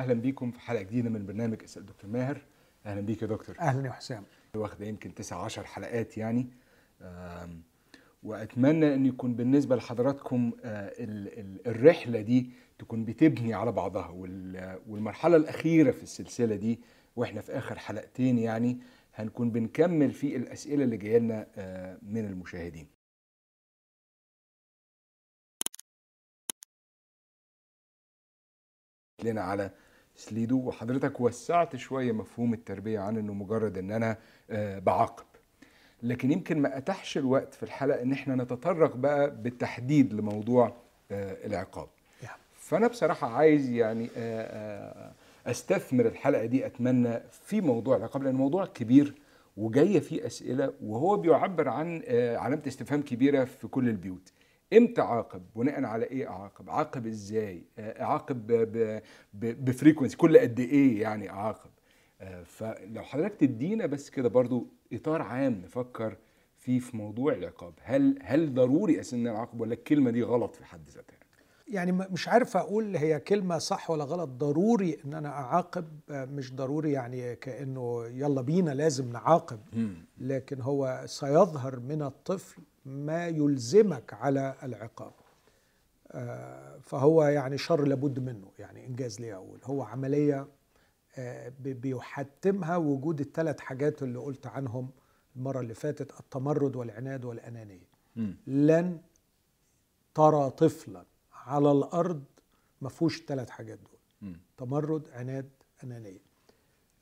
أهلا بيكم في حلقة جديدة من برنامج أسأل دكتور ماهر. أهلا بيك يا دكتور. أهلا يا حسام. واخدة يمكن 9 10 حلقات يعني. وأتمنى أن يكون بالنسبة لحضراتكم آه، ال- ال- الرحلة دي تكون بتبني على بعضها. وال- والمرحلة الأخيرة في السلسلة دي وإحنا في آخر حلقتين يعني هنكون بنكمل في الأسئلة اللي جاية لنا آه، من المشاهدين. لنا على سليدو وحضرتك وسعت شوية مفهوم التربية عن إنه مجرد إن أنا آه، بعاقب. لكن يمكن ما أتاحش الوقت في الحلقة إن إحنا نتطرق بقى بالتحديد لموضوع آه، العقاب. يا. فأنا بصراحة عايز يعني آه، أستثمر الحلقة دي أتمنى في موضوع العقاب لأن موضوع كبير وجاية فيه أسئلة وهو بيعبر عن علامة استفهام كبيرة في كل البيوت. إمتى اعاقب؟ بناء على إيه أعاقب؟ أعاقب إزاي؟ آه، أعاقب بفريكونسي كل قد إيه يعني أعاقب؟ آه، فلو حضرتك تدينا بس كده برضو إطار عام نفكر فيه في موضوع العقاب. هل هل ضروري أساسا أنا اعاقب ولا الكلمة دي غلط في حد ذاتها؟ يعني مش عارف أقول هي كلمة صح ولا غلط. ضروري إن أنا أعاقب آه، مش ضروري يعني كأنه يلا بينا لازم نعاقب. لكن هو سيظهر من الطفل ما يلزمك على العقاب. آه، فهو يعني شر لابد منه يعني إنجاز لي أقول. هو عملية آه، بيحتمها وجود الثلاث حاجات اللي قلت عنهم المرة اللي فاتت التمرد والعناد والأنانية. لن ترى طفلا على الأرض ما فيهوش الثلاث حاجات دول. تمرد عناد أنانية.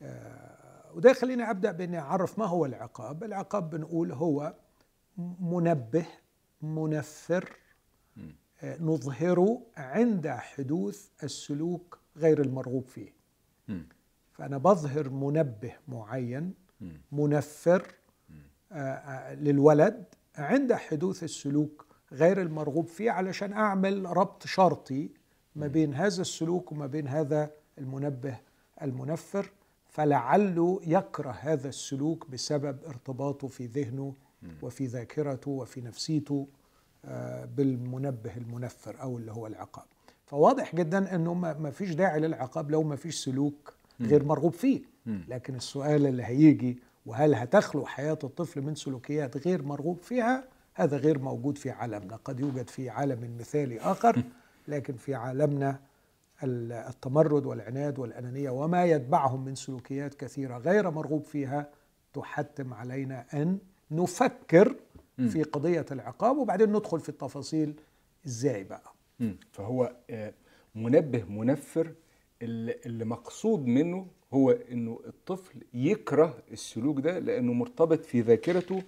آه وده يخليني أبدأ بإني أعرف ما هو العقاب. العقاب بنقول هو منبه منفر. آه نظهره عند حدوث السلوك غير المرغوب فيه مم. فأنا بظهر منبه معين. منفر آه، آه، للولد عند حدوث السلوك غير المرغوب فيه علشان أعمل ربط شرطي ما بين هذا السلوك وما بين هذا المنبه المنفر فلعله يكره هذا السلوك بسبب ارتباطه في ذهنه وفي ذاكرته وفي نفسيته آه، بالمنبه المنفر أو اللي هو العقاب. فواضح جدا إنه ما فيش داعي للعقاب لو ما فيش سلوك غير مرغوب فيه. لكن السؤال اللي هيجي وهل هتخلو حياة الطفل من سلوكيات غير مرغوب فيها؟ هذا غير موجود في عالمنا. قد يوجد في عالم مثالي آخر لكن في عالمنا ال- التمرد والعناد والأنانية وما يتبعهم من سلوكيات كثيرة غير مرغوب فيها تحتم علينا أن نفكر في قضية العقاب وبعدين ندخل في التفاصيل إزاي بقى. فهو آه، منبه منفر اللي مقصود منه هو إنه الطفل يكره السلوك ده لأنه مرتبط في ذاكرته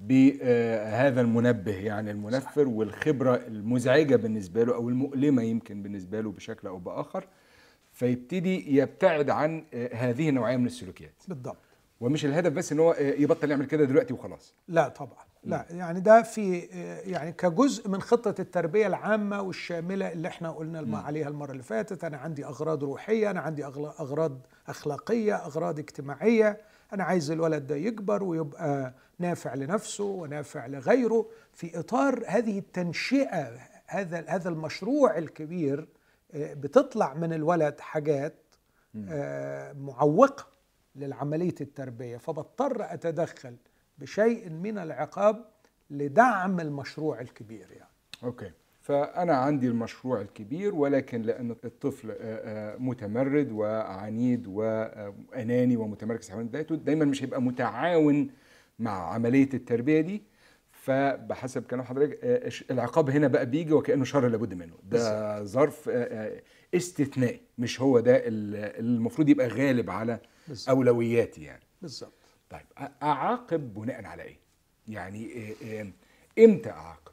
بهذا المنبه يعني المنفر والخبرة المزعجة بالنسبة له أو المؤلمة يمكن بالنسبة له بشكل أو بآخر فيبتدي يبتعد عن آه، هذه النوعية من السلوكيات. بالضبط. ومش الهدف بس إن هو يبطل يعمل كده دلوقتي وخلاص. لا طبعا. لا يعني ده في يعني كجزء من خطة التربية العامة والشاملة اللي إحنا قلنا عليها المرة اللي فاتت. أنا عندي أغراض روحية أنا عندي أغراض أخلاقية أغراض اجتماعية. أنا عايز الولد ده يكبر ويبقى نافع لنفسه ونافع لغيره. في إطار هذه التنشئة هذا هذا المشروع الكبير آه، بتطلع من الولد حاجات آه، للعملية التربية فبضطر أتدخل بشيء من العقاب لدعم المشروع الكبير يعني. أوكي. فأنا عندي المشروع الكبير ولكن لأن الطفل متمرد وعنيد وأناني ومتمركز حول ذاته دايما مش هيبقى متعاون مع عملية التربية دي. فبحسب كلام حضرتك العقاب هنا بقى بيجي وكأنه شر لابد منه. ده ظرف استثنائي مش هو ده ال- المفروض يبقى غالب على بالظبط. أولوياتي يعني بالظبط طيب أعاقب بناء على إيه يعني إمتى أعاقب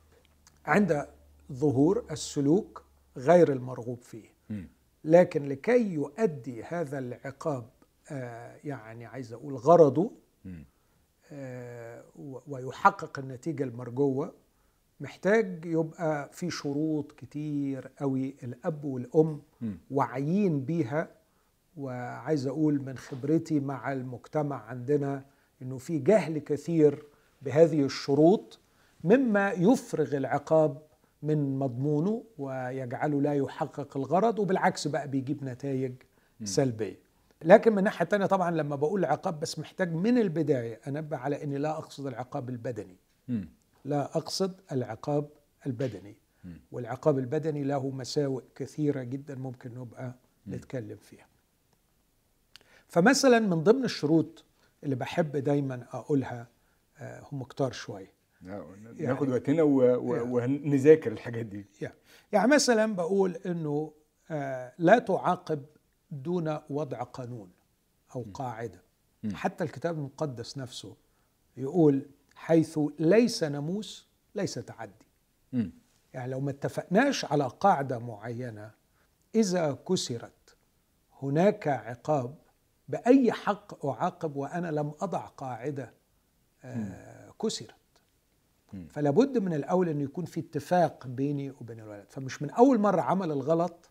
عند ظهور السلوك غير المرغوب فيه مم. لكن لكي يؤدي هذا العقاب آه، يعني عايز أقول غرضه. آه، ويحقق النتيجة المرجوة محتاج يبقى في شروط كتير قوي الأب والأم مم. واعيين بيها وعايز أقول من خبرتي مع المجتمع عندنا إنه في جهل كثير بهذه الشروط مما يفرغ العقاب من مضمونه ويجعله لا يحقق الغرض وبالعكس بقى بيجيب نتائج سلبية. لكن من ناحية تانية طبعا لما بقول عقاب بس محتاج من البداية أنبه على إني لا أقصد العقاب البدني. لا أقصد العقاب البدني. والعقاب البدني له مساوئ كثيرة جدا ممكن نبقى نتكلم فيها. فمثلا من ضمن الشروط اللي بحب دايما أقولها آه، هم كتار شوية ناخد وقتنا يعني- ونذاكر الحاجات دي. يعني يعني مثلا بقول إنه آه، لا تعاقب دون وضع قانون أو قاعدة. حتى الكتاب المقدس نفسه يقول حيث ليس ناموس ليس تعدي. يعني لو ما اتفقناش على قاعدة معينة إذا كسرت هناك عقاب بأي حق أعاقب وأنا لم أضع قاعدة آه، كسرت. فلا بد من الأول أن يكون في اتفاق بيني وبين الولد فمش من أول مرة عمل الغلط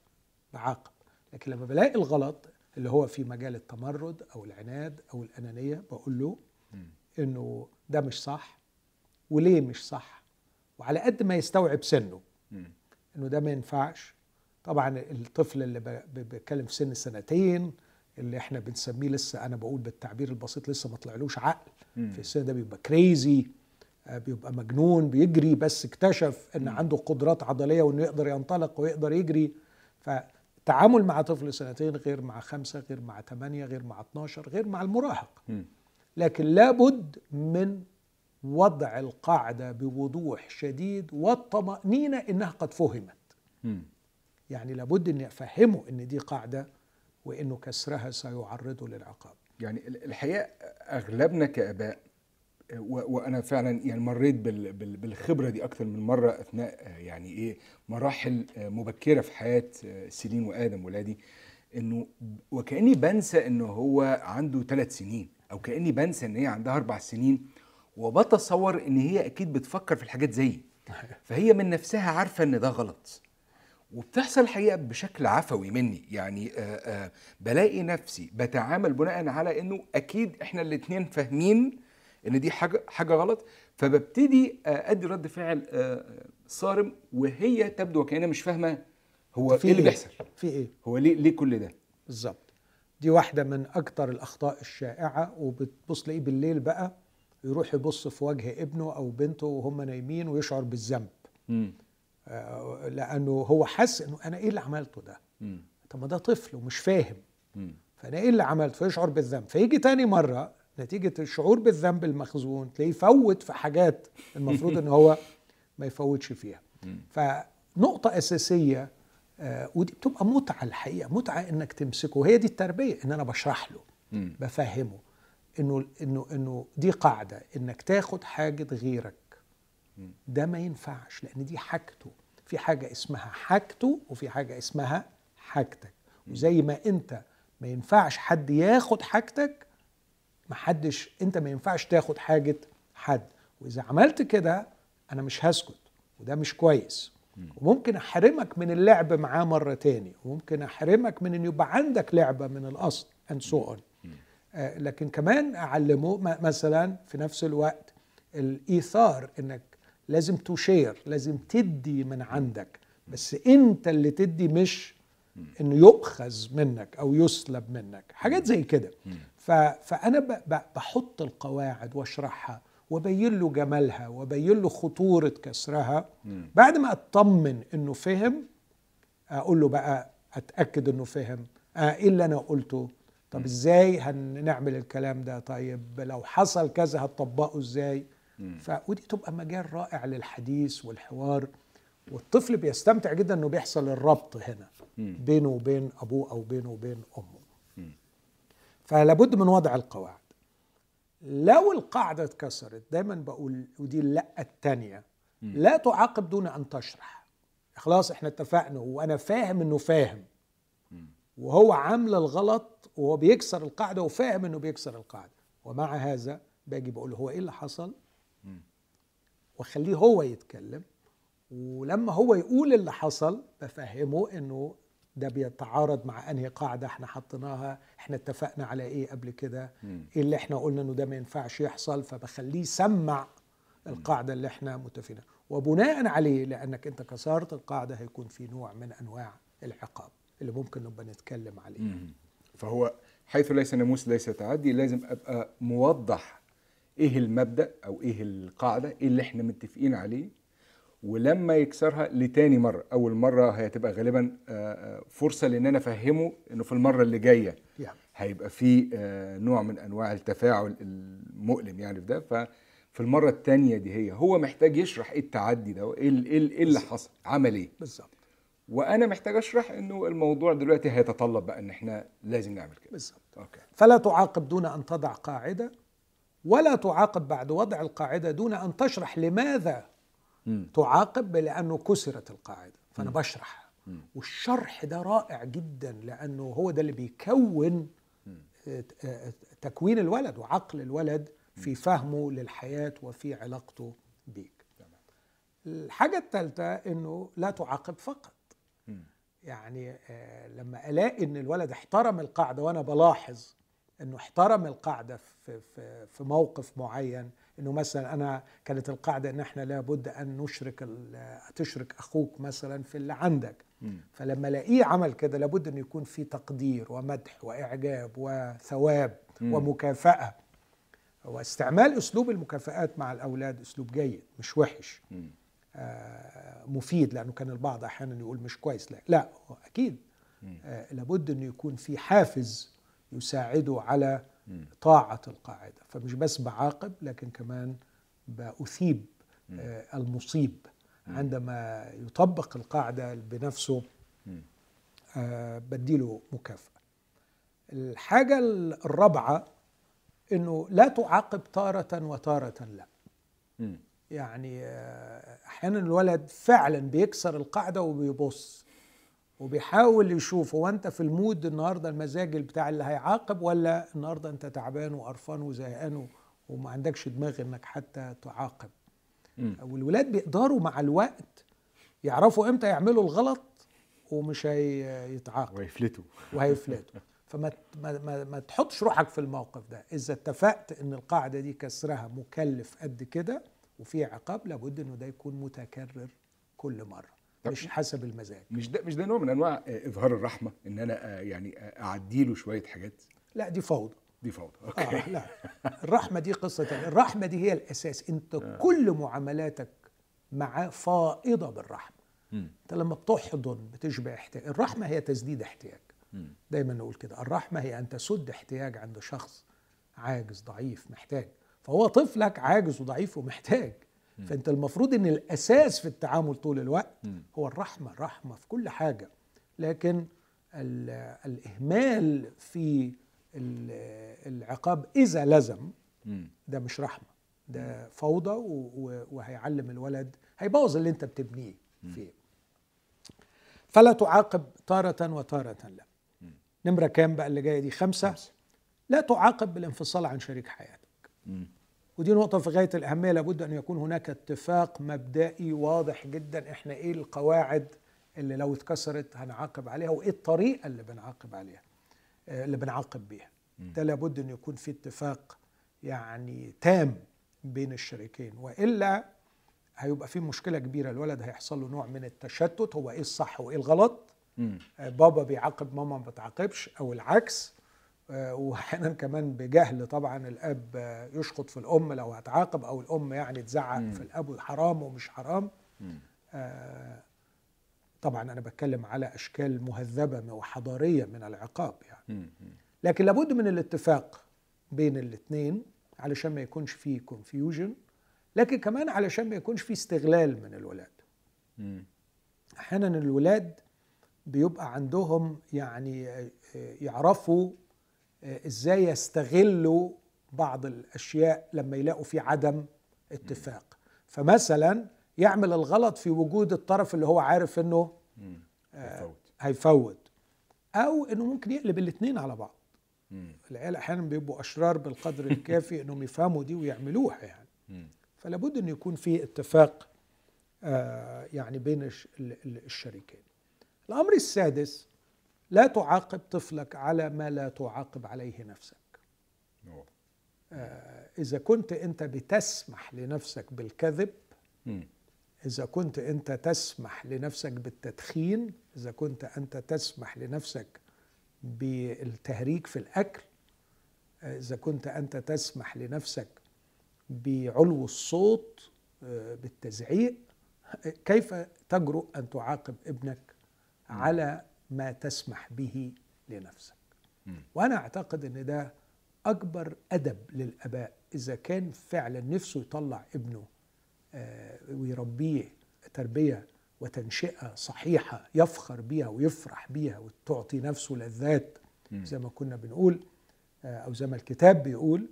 بعاقب لكن لما بلاقي الغلط اللي هو في مجال التمرد أو العناد أو الأنانية بقول له. إنه ده مش صح وليه مش صح وعلى قد ما يستوعب سنه. إنه ده ما ينفعش طبعا الطفل اللي بيتكلم في سن سنتين اللي إحنا بنسميه لسه أنا بقول بالتعبير البسيط لسه ما طلعلوش عقل مم. في السن ده بيبقى كريزي آه، بيبقى مجنون بيجري بس اكتشف إن عنده قدرات عضلية وإنه يقدر ينطلق ويقدر يجري فالتعامل مع طفل سنتين غير مع خمسة غير مع ثمانيه غير مع 12 غير مع المراهق. لكن لابد من وضع القاعدة بوضوح شديد والطمأنينة إنها قد فهمت. يعني يعني لابد إني أفهمه إن دي قاعدة وإنه كسرها سيعرضه للعقاب. يعني ال- الحقيقة أغلبنا كآباء وأنا فعلا يعني مريت بال- بال- بالخبرة دي أكتر من مرة أثناء يعني إيه مراحل مبكرة في حياة سيلين وآدم ولادي إنه وكأني بنسى إنه هو عنده ثلاث سنين أو كأني بنسى إن هي عندها أربع سنين وبتصور إن هي أكيد بتفكر في الحاجات زيي. فهي من نفسها عارفة إن ده غلط. وبتحصل الحقيقة بشكل عفوي مني. يعني آآ آآ بلاقي نفسي بتعامل بناء على إنه أكيد إحنا الاتنين فاهمين إن دي حاجة حاجة غلط فببتدي آه، أدي رد فعل آه، صارم وهي تبدو وكأنها مش فاهمة هو في إيه اللي بيحصل. في إيه؟ هو ليه ليه كل ده؟ بالظبط. دي واحدة من أكتر الأخطاء الشائعة وبتبص تلاقيه بالليل بقى يروح يبص في وجه ابنه أو بنته وهم نايمين ويشعر بالذنب. آه، لأنه هو حس إنه أنا إيه اللي عملته ده. طب ما ده طفل ومش فاهم. فأنا إيه اللي عملت فيشعر بالذنب. فيجي تاني مرة نتيجة الشعور بالذنب المخزون تلاقيه يفوت في حاجات المفروض إن هو ما يفوتش فيها. فنقطة أساسية آه، ودي بتبقى متعة الحقيقة متعة إنك تمسكه. وهي دي التربية إن أنا بشرح له. بفهمه. إنه إنه إنه دي قاعدة إنك تاخد حاجة غيرك. ده ما ينفعش لأن دي حاجته. في حاجة اسمها حاجته وفي حاجة اسمها حاجتك. وزي ما أنت ما ينفعش حد ياخد حاجتك ما حدش أنت ما ينفعش تاخد حاجة حد. وإذا عملت كده أنا مش هسكت وده مش كويس. وممكن أحرمك من اللعب معاه مرة تاني وممكن أحرمك من إن يبقى عندك لعبة من الأصل so on. آه، لكن كمان أعلمه مثلا في نفس الوقت الإيثار إنك لازم تشير لازم تدي من عندك. بس انت اللي تدي مش انه يؤخذ منك أو يسلب منك. حاجات زي كده. فأنا. بحط القواعد واشرحها وابين له جمالها وابين له خطورة كسرها. بعد ما أطمن إنه فهم أقول له بقى أتأكد إنه فهم. آه إيه اللي أنا قلته؟ طب إزاي هنعمل الكلام ده؟ طيب لو حصل كذا هتطبقه إزاي؟ ف ودي تبقى مجال رائع للحديث والحوار والطفل بيستمتع جدا إنه بيحصل الربط هنا بينه وبين أبوه أو بينه وبين أمه. فلابد من وضع القواعد. لو القاعدة اتكسرت دايما بقول ودي اللا الثانية لا تعاقب دون أن تشرح. خلاص إحنا اتفقنا وأنا فاهم إنه فاهم. وهو عامل الغلط وهو بيكسر القاعدة وفاهم إنه بيكسر القاعدة. ومع هذا باجي بقول هو إيه اللي حصل؟ واخليه هو يتكلم ولما هو يقول اللي حصل بفهمه إنه ده بيتعارض مع أنهي قاعدة إحنا حطيناها إحنا اتفقنا على إيه قبل كده إيه اللي إحنا قلنا إنه ده ما ينفعش يحصل فبخليه يسمع القاعدة اللي إحنا متفقين. وبناء عليه لأنك أنت كسرت القاعدة هيكون في نوع من أنواع العقاب اللي ممكن نبقى نتكلم عليه. فهو حيث ليس ناموس ليس تعدي لازم أبقى موضح إيه المبدأ أو إيه القاعدة؟ إيه اللي إحنا متفقين عليه؟ ولما يكسرها لتاني مرة. أول مرة هتبقى غالبا آه، آه، فرصة لإن أنا أفهمه إنه في المرة اللي جاية هيبقى في آه، نوع من أنواع التفاعل المؤلم يعني في ده. ففي المرة الثانية دي هي هو محتاج يشرح إيه التعدي ده؟ إيه إيه اللي حصل؟ عمل إيه؟ بالظبط. وأنا محتاج أشرح إنه الموضوع دلوقتي هيتطلب بقى إن إحنا لازم نعمل كده. بالظبط. أوكي. فلا تعاقب دون أن تضع قاعدة. ولا تعاقب بعد وضع القاعدة دون أن تشرح لماذا مم. تعاقب لأنه كسرت القاعدة. فأنا بشرح. والشرح ده رائع جدا لأنه هو ده اللي بيكون آه، آه، تكوين الولد وعقل الولد في فهمه للحياة وفي علاقته بيك. الحاجة الثالثه إنه لا تعاقب فقط. يعني آه، لما ألاقي إن الولد احترم القاعدة وأنا بلاحظ إنه احترم القاعدة في في في موقف معين إنه مثلا أنا كانت القاعدة إن إحنا لابد أن نشرك تشرك أخوك مثلا في اللي عندك مم. فلما ألاقيه عمل كده لابد ان يكون في تقدير ومدح وإعجاب وثواب مم. ومكافأة واستعمال أسلوب المكافآت مع الأولاد أسلوب جيد مش وحش. آه، مفيد لأنه كان البعض أحيانا يقول مش كويس لا لا أكيد آه، لابد إنه يكون في حافز يساعده على طاعة القاعدة. فمش بس بعاقب لكن كمان بأثيب آه، المصيب عندما يطبق القاعدة بنفسه آه، بديله مكافأة. الحاجة الرابعة إنه لا تعاقب تارة وتارة لا. يعني آه، أحيانا الولد فعلا بيكسر القاعدة وبيبص. وبيحاول يشوف هو أنت في المود النهارده المزاج بتاع اللي هيعاقب ولا النهارده أنت تعبان وقرفان وزهقان وما عندكش دماغ إنك حتى تعاقب. مم. والولاد بيقدروا مع الوقت يعرفوا إمتى يعملوا الغلط ومش هيتعاقب ويفلتوا وهيفلتوا. فما ما, ما, ما تحطش روحك في الموقف ده. إذا اتفقت إن القاعدة دي كسرها مكلف قد كده وفي عقاب لابد إنه ده يكون متكرر كل مرة. مش حسب المزاج. مش ده مش ده نوع من أنواع آه، إظهار الرحمة إن أنا آه، يعني آه، أعدي له شوية حاجات؟ لا دي فوضى. دي فوضى أوكي. آه لا. الرحمة دي قصة تانية. الرحمة دي هي الأساس. أنت كل معاملاتك معاه فائضة بالرحمة. مم. أنت لما بتحضن بتشبع احتياج. الرحمة هي تسديد احتياج. مم. دايما نقول كده. الرحمة هي أن تسد احتياج عند شخص عاجز ضعيف محتاج. فهو طفلك عاجز وضعيف ومحتاج. فانت المفروض ان الاساس في التعامل طول الوقت. هو الرحمة الرحمة في كل حاجة. لكن ال- الإهمال في ال- العقاب إذا لزم. ده مش رحمة. ده فوضى وهيعلم الولد هيبوظ اللي انت بتبنيه فيه. فلا تعاقب تارة وتارة لا. نمرة كام بقى اللي جاية دي؟ خمسة. لا تعاقب بالانفصال عن شريك حياتك. ودي نقطة في غاية الأهمية لابد أن يكون هناك اتفاق مبدئي واضح جدا إحنا إيه القواعد اللي لو اتكسرت هنعاقب عليها وإيه الطريقة اللي بنعاقب عليها آه، اللي بنعاقب بيها. ده لابد أن يكون في اتفاق يعني تام بين الشريكين وإلا هيبقى في مشكلة كبيرة. الولد هيحصل له نوع من التشتت هو إيه الصح وإيه الغلط. آه، بابا بيعاقب ماما ما بتعاقبش أو العكس. واحيانا كمان بجهل طبعا الأب آه، يشخط في الأم لو هتعاقب أو الأم يعني تزعق في الأب حرام ومش حرام. آه، طبعا أنا بتكلم على أشكال مهذبة وحضارية من العقاب يعني. مم. لكن لابد من الاتفاق بين الاثنين علشان ما يكونش فيه كونفيوجن لكن كمان علشان ما يكونش فيه استغلال من الولاد. مم. أحيانا الولاد بيبقى عندهم يعني آه، يعرفوا آه، إزاي يستغلوا بعض الأشياء لما يلاقوا في عدم اتفاق فمثلا يعمل الغلط في وجود الطرف اللي هو عارف إنه. آه، يفوت. هيفوت أو إنه ممكن يقلب الاثنين على بعض. العيال أحيانا بيبقوا أشرار بالقدر الكافي إنهم يفهموا دي ويعملوها يعني. فلا بد إن يكون في اتفاق آه، يعني بين الش- ال- ال- الشريكين الأمر السادس لا تعاقب طفلك على ما لا تعاقب عليه نفسك أوه. آه، إذا كنت أنت بتسمح لنفسك بالكذب. إذا كنت أنت تسمح لنفسك بالتدخين إذا كنت أنت تسمح لنفسك بالتهريج في الأكل آه، إذا كنت أنت تسمح لنفسك بعلو الصوت آه، بالتزعيق كيف تجرؤ أن تعاقب ابنك على ما تسمح به لنفسك. وأنا أعتقد إن ده أكبر أدب للآباء. إذا كان فعلا نفسه يطلع ابنه آه، ويربيه تربية وتنشئة صحيحة يفخر بيها ويفرح بيها وتعطي نفسه لذات زي ما كنا بنقول آه، أو زي ما الكتاب بيقول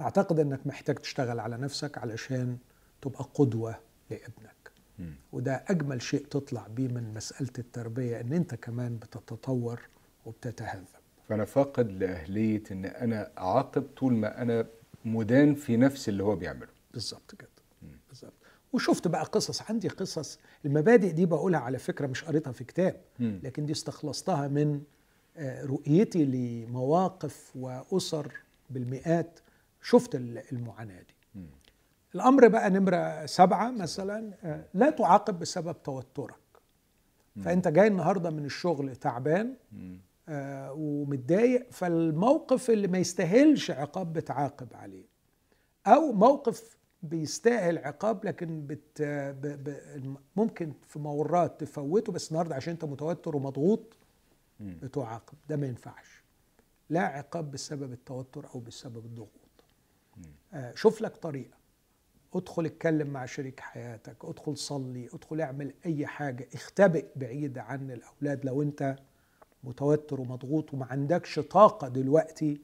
أعتقد إنك محتاج تشتغل على نفسك علشان تبقى قدوة لابنك. وده أجمل شيء تطلع بيه من مسألة التربية إن أنت كمان بتتطور وبتتهذب. فأنا فاقد لأهلية إن أنا أعاقب طول ما أنا مدان في نفس اللي هو بيعمله. بالظبط كده. بالظبط. وشفت بقى قصص عندي قصص. المبادئ دي بقولها على فكرة مش قريتها في كتاب. لكن دي استخلصتها من آه، رؤيتي لمواقف وأسر بالمئات. شفت ال- المعاناة دي. مم. الأمر بقى نمرة سبعة مثلا آه، لا تعاقب بسبب توترك. فأنت جاي النهارده من الشغل تعبان. آه، ومتضايق فالموقف اللي ما يستاهلش عقاب بتعاقب عليه. أو موقف بيستاهل عقاب لكن بت ب ب ممكن في مرات تفوته بس النهارده عشان أنت متوتر ومضغوط. بتعاقب. ده ما ينفعش. لا عقاب بسبب التوتر أو بسبب الضغوط. آه، شوف لك طريقة. ادخل اتكلم مع شريك حياتك ادخل صلي ادخل اعمل اي حاجة. اختبئ بعيد عن الأولاد. لو انت متوتر ومضغوط وما عندكش طاقة دلوقتي.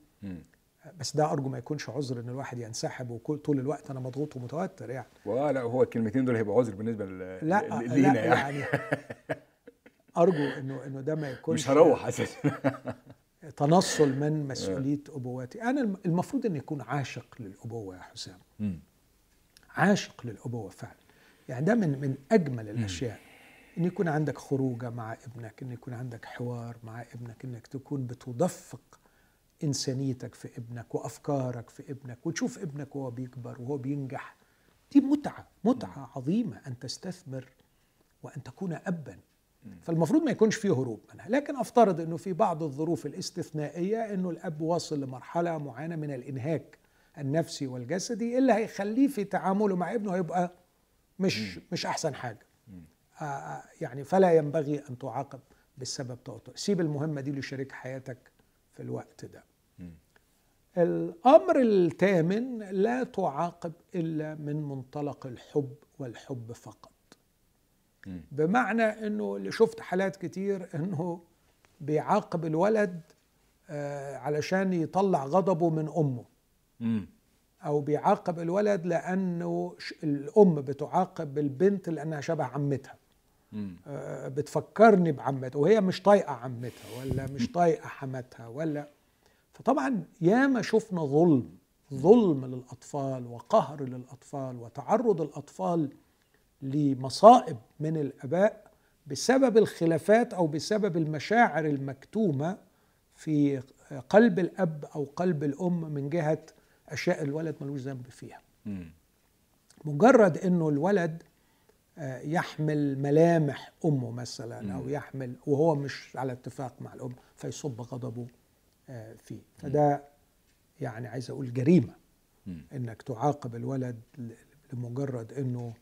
بس ده أرجو ما يكونش عذر إن الواحد ينسحب وكل طول الوقت أنا مضغوط ومتوتر يعني. ولا هو الكلمتين دول هيبقوا عذر بالنسبة ل- لا ل- لا لينا يعني, يعني أرجو إنه إنه ده ما يكونش مش هروح أساسا. تنصل من مسؤولية أبواتي. أنا الم- المفروض إن يكون عاشق للأبوة يا حسام. عاشق للأبوة فعلا. يعني ده من من أجمل الأشياء. إن يكون عندك خروجة مع ابنك إن يكون عندك حوار مع ابنك إنك تكون بتدفق إنسانيتك في ابنك وأفكارك في ابنك وتشوف ابنك وهو بيكبر وهو بينجح. دي متعة متعة عظيمة أن تستثمر وأن تكون ابا. فالمفروض ما يكونش فيه هروب منها. لكن أفترض إنه في بعض الظروف الاستثنائية إنه الأب واصل لمرحلة معينة من الإنهاك. النفسي والجسدي اللي هيخليه في تعامله مع ابنه هيبقى مش مش أحسن حاجة. آه، آه، يعني فلا ينبغي أن تعاقب بسبب توتر سيب المهمة دي لشريك حياتك في الوقت ده. الأمر الثامن لا تعاقب إلا من منطلق الحب والحب فقط. بمعنى إنه اللي شفت حالات كتير إنه بيعاقب الولد آه، علشان يطلع غضبه من أمه. أو بيعاقب الولد لأنه الأم بتعاقب البنت لأنها شبه عمتها. آه، بتفكرني بعمتها وهي مش طايقة عمتها ولا مش طايقة حماتها ولا. فطبعا ياما شفنا ظلم ظلم للأطفال وقهر للأطفال وتعرض الأطفال لمصائب من الآباء بسبب الخلافات أو بسبب المشاعر المكتومة في قلب الأب أو قلب الأم من جهة أشياء الولد ملوش ذنب فيها مم. مجرد إنه الولد آه، يحمل ملامح أمه مثلا أو يحمل وهو مش على اتفاق مع الأم فيصب غضبه آه، فيه فده يعني عايز أقول جريمة مم. إنك تعاقب الولد لمجرد إنه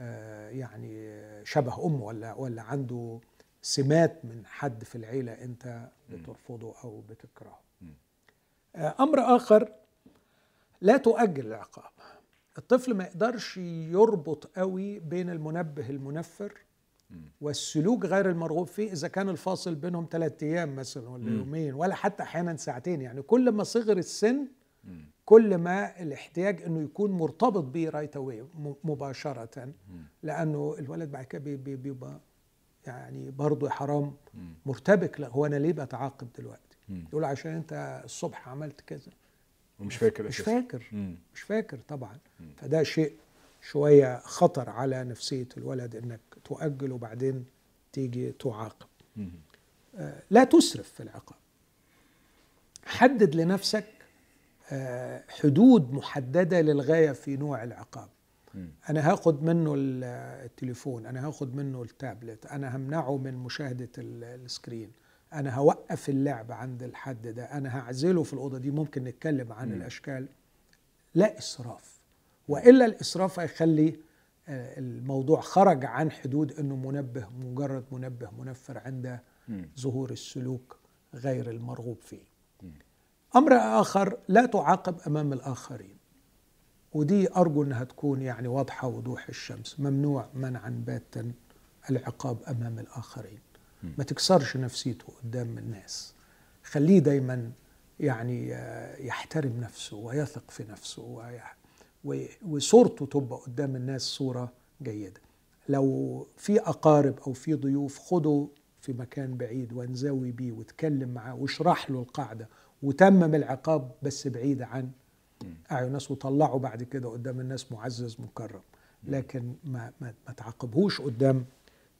آه، يعني شبه أمه ولا ولا عنده سمات من حد في العيلة أنت بترفضه أو بتكرهه. أمر آخر لا تؤجل العقاب. الطفل ما يقدرش يربط قوي بين المنبه المنفر والسلوك غير المرغوب فيه إذا كان الفاصل بينهم ثلاثة أيام مثلا ولا يومين ولا حتى أحيانا ساعتين. يعني كل ما صغر السن كل ما الاحتياج إنه يكون مرتبط بيه right away مباشرة. لأنه الولد بعد كده بي- بي- بيبقى يعني برضه حرام مرتبك لا هو أنا ليه بتعاقب دلوقتي؟ يقول عشان أنت الصبح عملت كذا. ومش فاكر مش. فاكر مم. مش فاكر طبعا فده شيء شوية خطر على نفسية الولد إنك تؤجل وبعدين تيجي تعاقب مم. آه، لا تسرف في العقاب حدد لنفسك آه، حدود محددة للغاية في نوع العقاب مم. أنا هاخد منه ال- التليفون أنا هاخد منه التابلت أنا همنعه من مشاهدة ال- السكرين أنا هوقف اللعب عند الحد ده أنا هعزله في الأوضة دي ممكن نتكلم عن مم. الأشكال لا إسراف وإلا الإسراف هيخلي آه، الموضوع خرج عن حدود إنه منبه مجرد منبه منفر عند. ظهور السلوك غير المرغوب فيه. أمر آخر لا تعاقب أمام الآخرين ودي أرجو إنها تكون يعني واضحة وضوح الشمس ممنوع منعا باتا العقاب أمام الآخرين. ما تكسرش نفسيته قدام الناس. خليه دايما يعني آه، يحترم نفسه ويثق في نفسه وصورته تبقى قدام الناس صورة جيدة. لو في أقارب أو في ضيوف خده في مكان بعيد وانزوي بيه واتكلم معاه واشرح له القاعدة وتمم العقاب بس بعيد عن أعين الناس وطلعه بعد كده قدام الناس معزز مكرم. لكن ما ما, ما تعاقبهوش قدام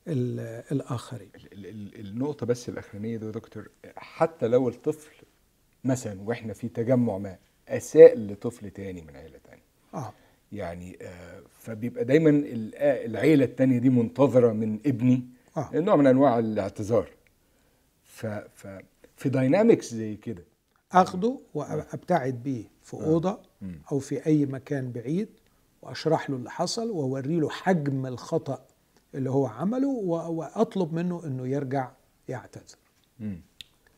الآخرين. ال- ال- النقطة بس الأخرانية دي يا دكتور حتى لو الطفل مثلا وإحنا في تجمع ما أساء لطفل تاني من عيلة تانية. آه. يعني آه، فبيبقى دايما ال- آه، العيلة التانية دي منتظرة من ابني آه. نوع من أنواع الاعتذار. ف ف في داينامكس زي كده. أخده وأبتعد بيه في أوضة مم. أو في أي مكان بعيد وأشرح له اللي حصل وأوري له حجم الخطأ اللي هو عمله واطلب منه إنه يرجع يعتذر.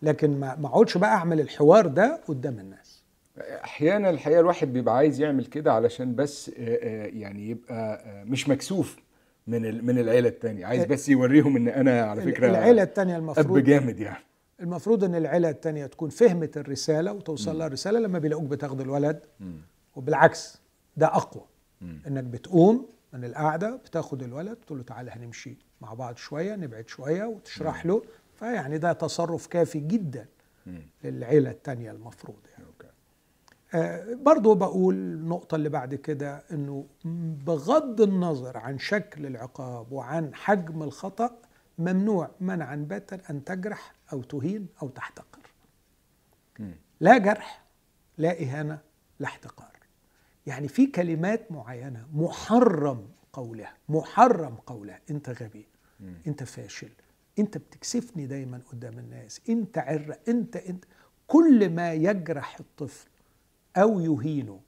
لكن ما أقعدش بقى أعمل الحوار ده قدام الناس. أحيانا الحقيقة الواحد بيبقى عايز يعمل كده علشان بس يعني يبقى مش مكسوف من من العيلة التانية. عايز بس يوريهم إن أنا على فكرة العيلة الثانية أب المفروض جامد يعني. المفروض إن العيلة التانية تكون فهمت الرسالة وتوصل لها الرساله لما بيلاقوك بتاخد الولد. وبالعكس ده أقوى. إنك بتقوم من القعده بتاخد الولد تقول له تعالى هنمشي مع بعض شوية نبعد شوية وتشرح له فيعني ده تصرف كافي جدا. للعيلة التانية المفروض يعني. آه برضو بقول النقطة اللي بعد كده إنه بغض النظر عن شكل العقاب وعن حجم الخطأ ممنوع منعا باتا أن تجرح أو تهين أو تحتقر. لا جرح لا إهانة لا احتقار يعني في كلمات معينة محرم قولها محرم قولها. أنت غبي. أنت فاشل أنت بتكسفني دايما قدام الناس أنت عرة أنت أنت. كل ما يجرح الطفل أو يهينه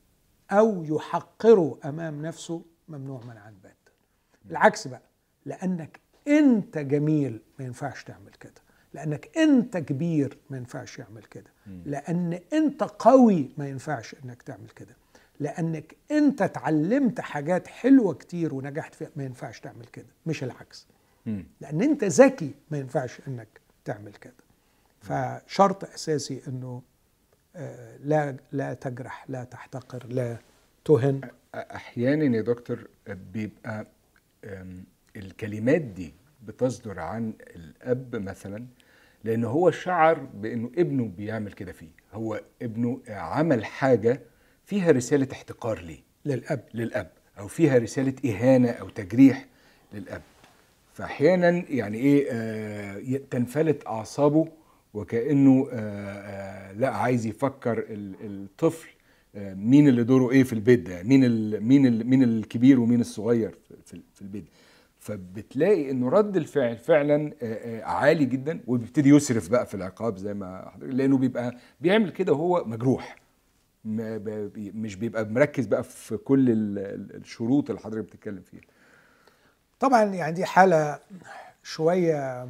أو يحقره أمام نفسه ممنوع منعا باتا بالعكس بقى لأنك أنت جميل ما ينفعش تعمل كده. لأنك أنت كبير ما ينفعش يعمل كده. لأن أنت قوي ما ينفعش إنك تعمل كده. لأنك أنت اتعلمت حاجات حلوة كتير ونجحت فيها ما ينفعش تعمل كده مش العكس. مم. لأن أنت ذكي ما ينفعش إنك تعمل كده. فشرط أساسي إنه آه، لا لا تجرح لا تحتقر لا تهن. أحيانا يا دكتور بيبقى الكلمات دي بتصدر عن الأب مثلا لأن هو شعر بإنه ابنه بيعمل كده فيه. هو ابنه عمل حاجة فيها رسالة احتقار ليه؟ للأب. للأب. أو فيها رسالة إهانة أو تجريح للأب. فأحيانا يعني إيه آه تنفلت أعصابه وكأنه آه آه لا عايز يفكر ال- الطفل آه مين اللي دوره إيه في البيت ده؟ مين ال مين ال مين الكبير ومين الصغير في- البيت. فبتلاقي انه رد الفعل فعلا آه، آه، عالي جدا وبيبتدي يسرف بقى في العقاب زي ما حضرتك لأنه بيبقى بيعمل كده وهو مجروح. مش بيبقى مركز بقى في كل ال- ال- الشروط اللي حضرتك بتتكلم فيها. طبعا يعني دي حالة شوية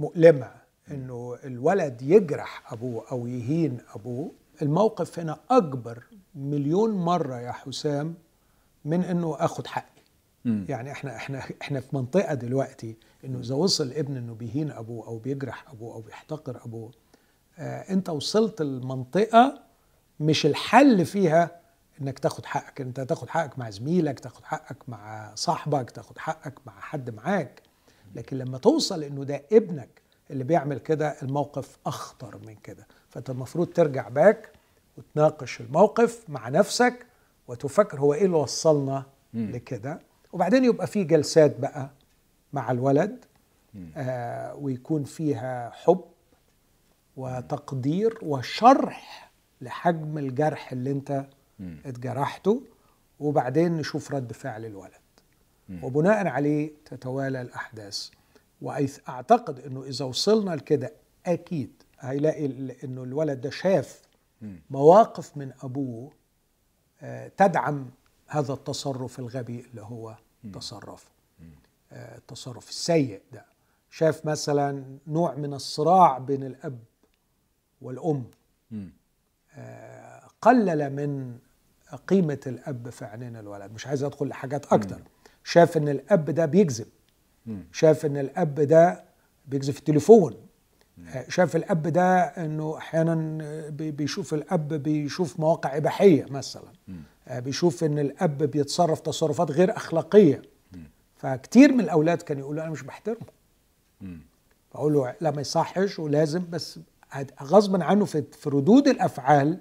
مؤلمة إنه الولد يجرح أبوه أو يهين أبوه. الموقف هنا أكبر مليون مرة يا حسام من إنه أخد حقي. مم. يعني إحنا إحنا إحنا في منطقة دلوقتي إنه إذا وصل ابن إنه بيهين أبوه أو بيجرح أبوه أو بيحتقر أبوه آه أنت وصلت المنطقة مش الحل فيها إنك تاخد حقك. أنت تاخد حقك مع زميلك تاخد حقك مع صاحبك تاخد حقك مع حد معاك. لكن لما توصل إنه ده ابنك اللي بيعمل كده الموقف أخطر من كده. فأنت المفروض ترجع باك وتناقش الموقف مع نفسك وتفكر هو إيه اللي وصلنا لكده. وبعدين يبقى في جلسات بقى مع الولد آه ويكون فيها حب وتقدير وشرح لحجم الجرح اللي انت مم. اتجرحته وبعدين نشوف رد فعل الولد. وبناء عليه تتوالى الأحداث. واعتقد إنه إذا وصلنا لكده أكيد هيلاقي إنه الولد ده شاف. مواقف من أبوه آه، تدعم هذا التصرف الغبي اللي هو تصرفه. آه، التصرف السيء ده. شاف مثلا نوع من الصراع بين الأب والأم. قلل من قيمة الأب في عينين الولد. مش عايز أدخل لحاجات أكتر. شاف إن الأب ده بيكذب. شاف إن الأب ده بيكذب في التليفون. آه، شاف الأب ده إنه أحيانا بي- بيشوف الأب بيشوف مواقع إباحية مثلا. آه، بيشوف إن الأب بيتصرف تصرفات غير أخلاقية. فكتير من الأولاد كانوا يقولوا أنا مش بحترمه. بقول له لا ما يصحش ولازم بس غصبا عنه في في ردود الأفعال.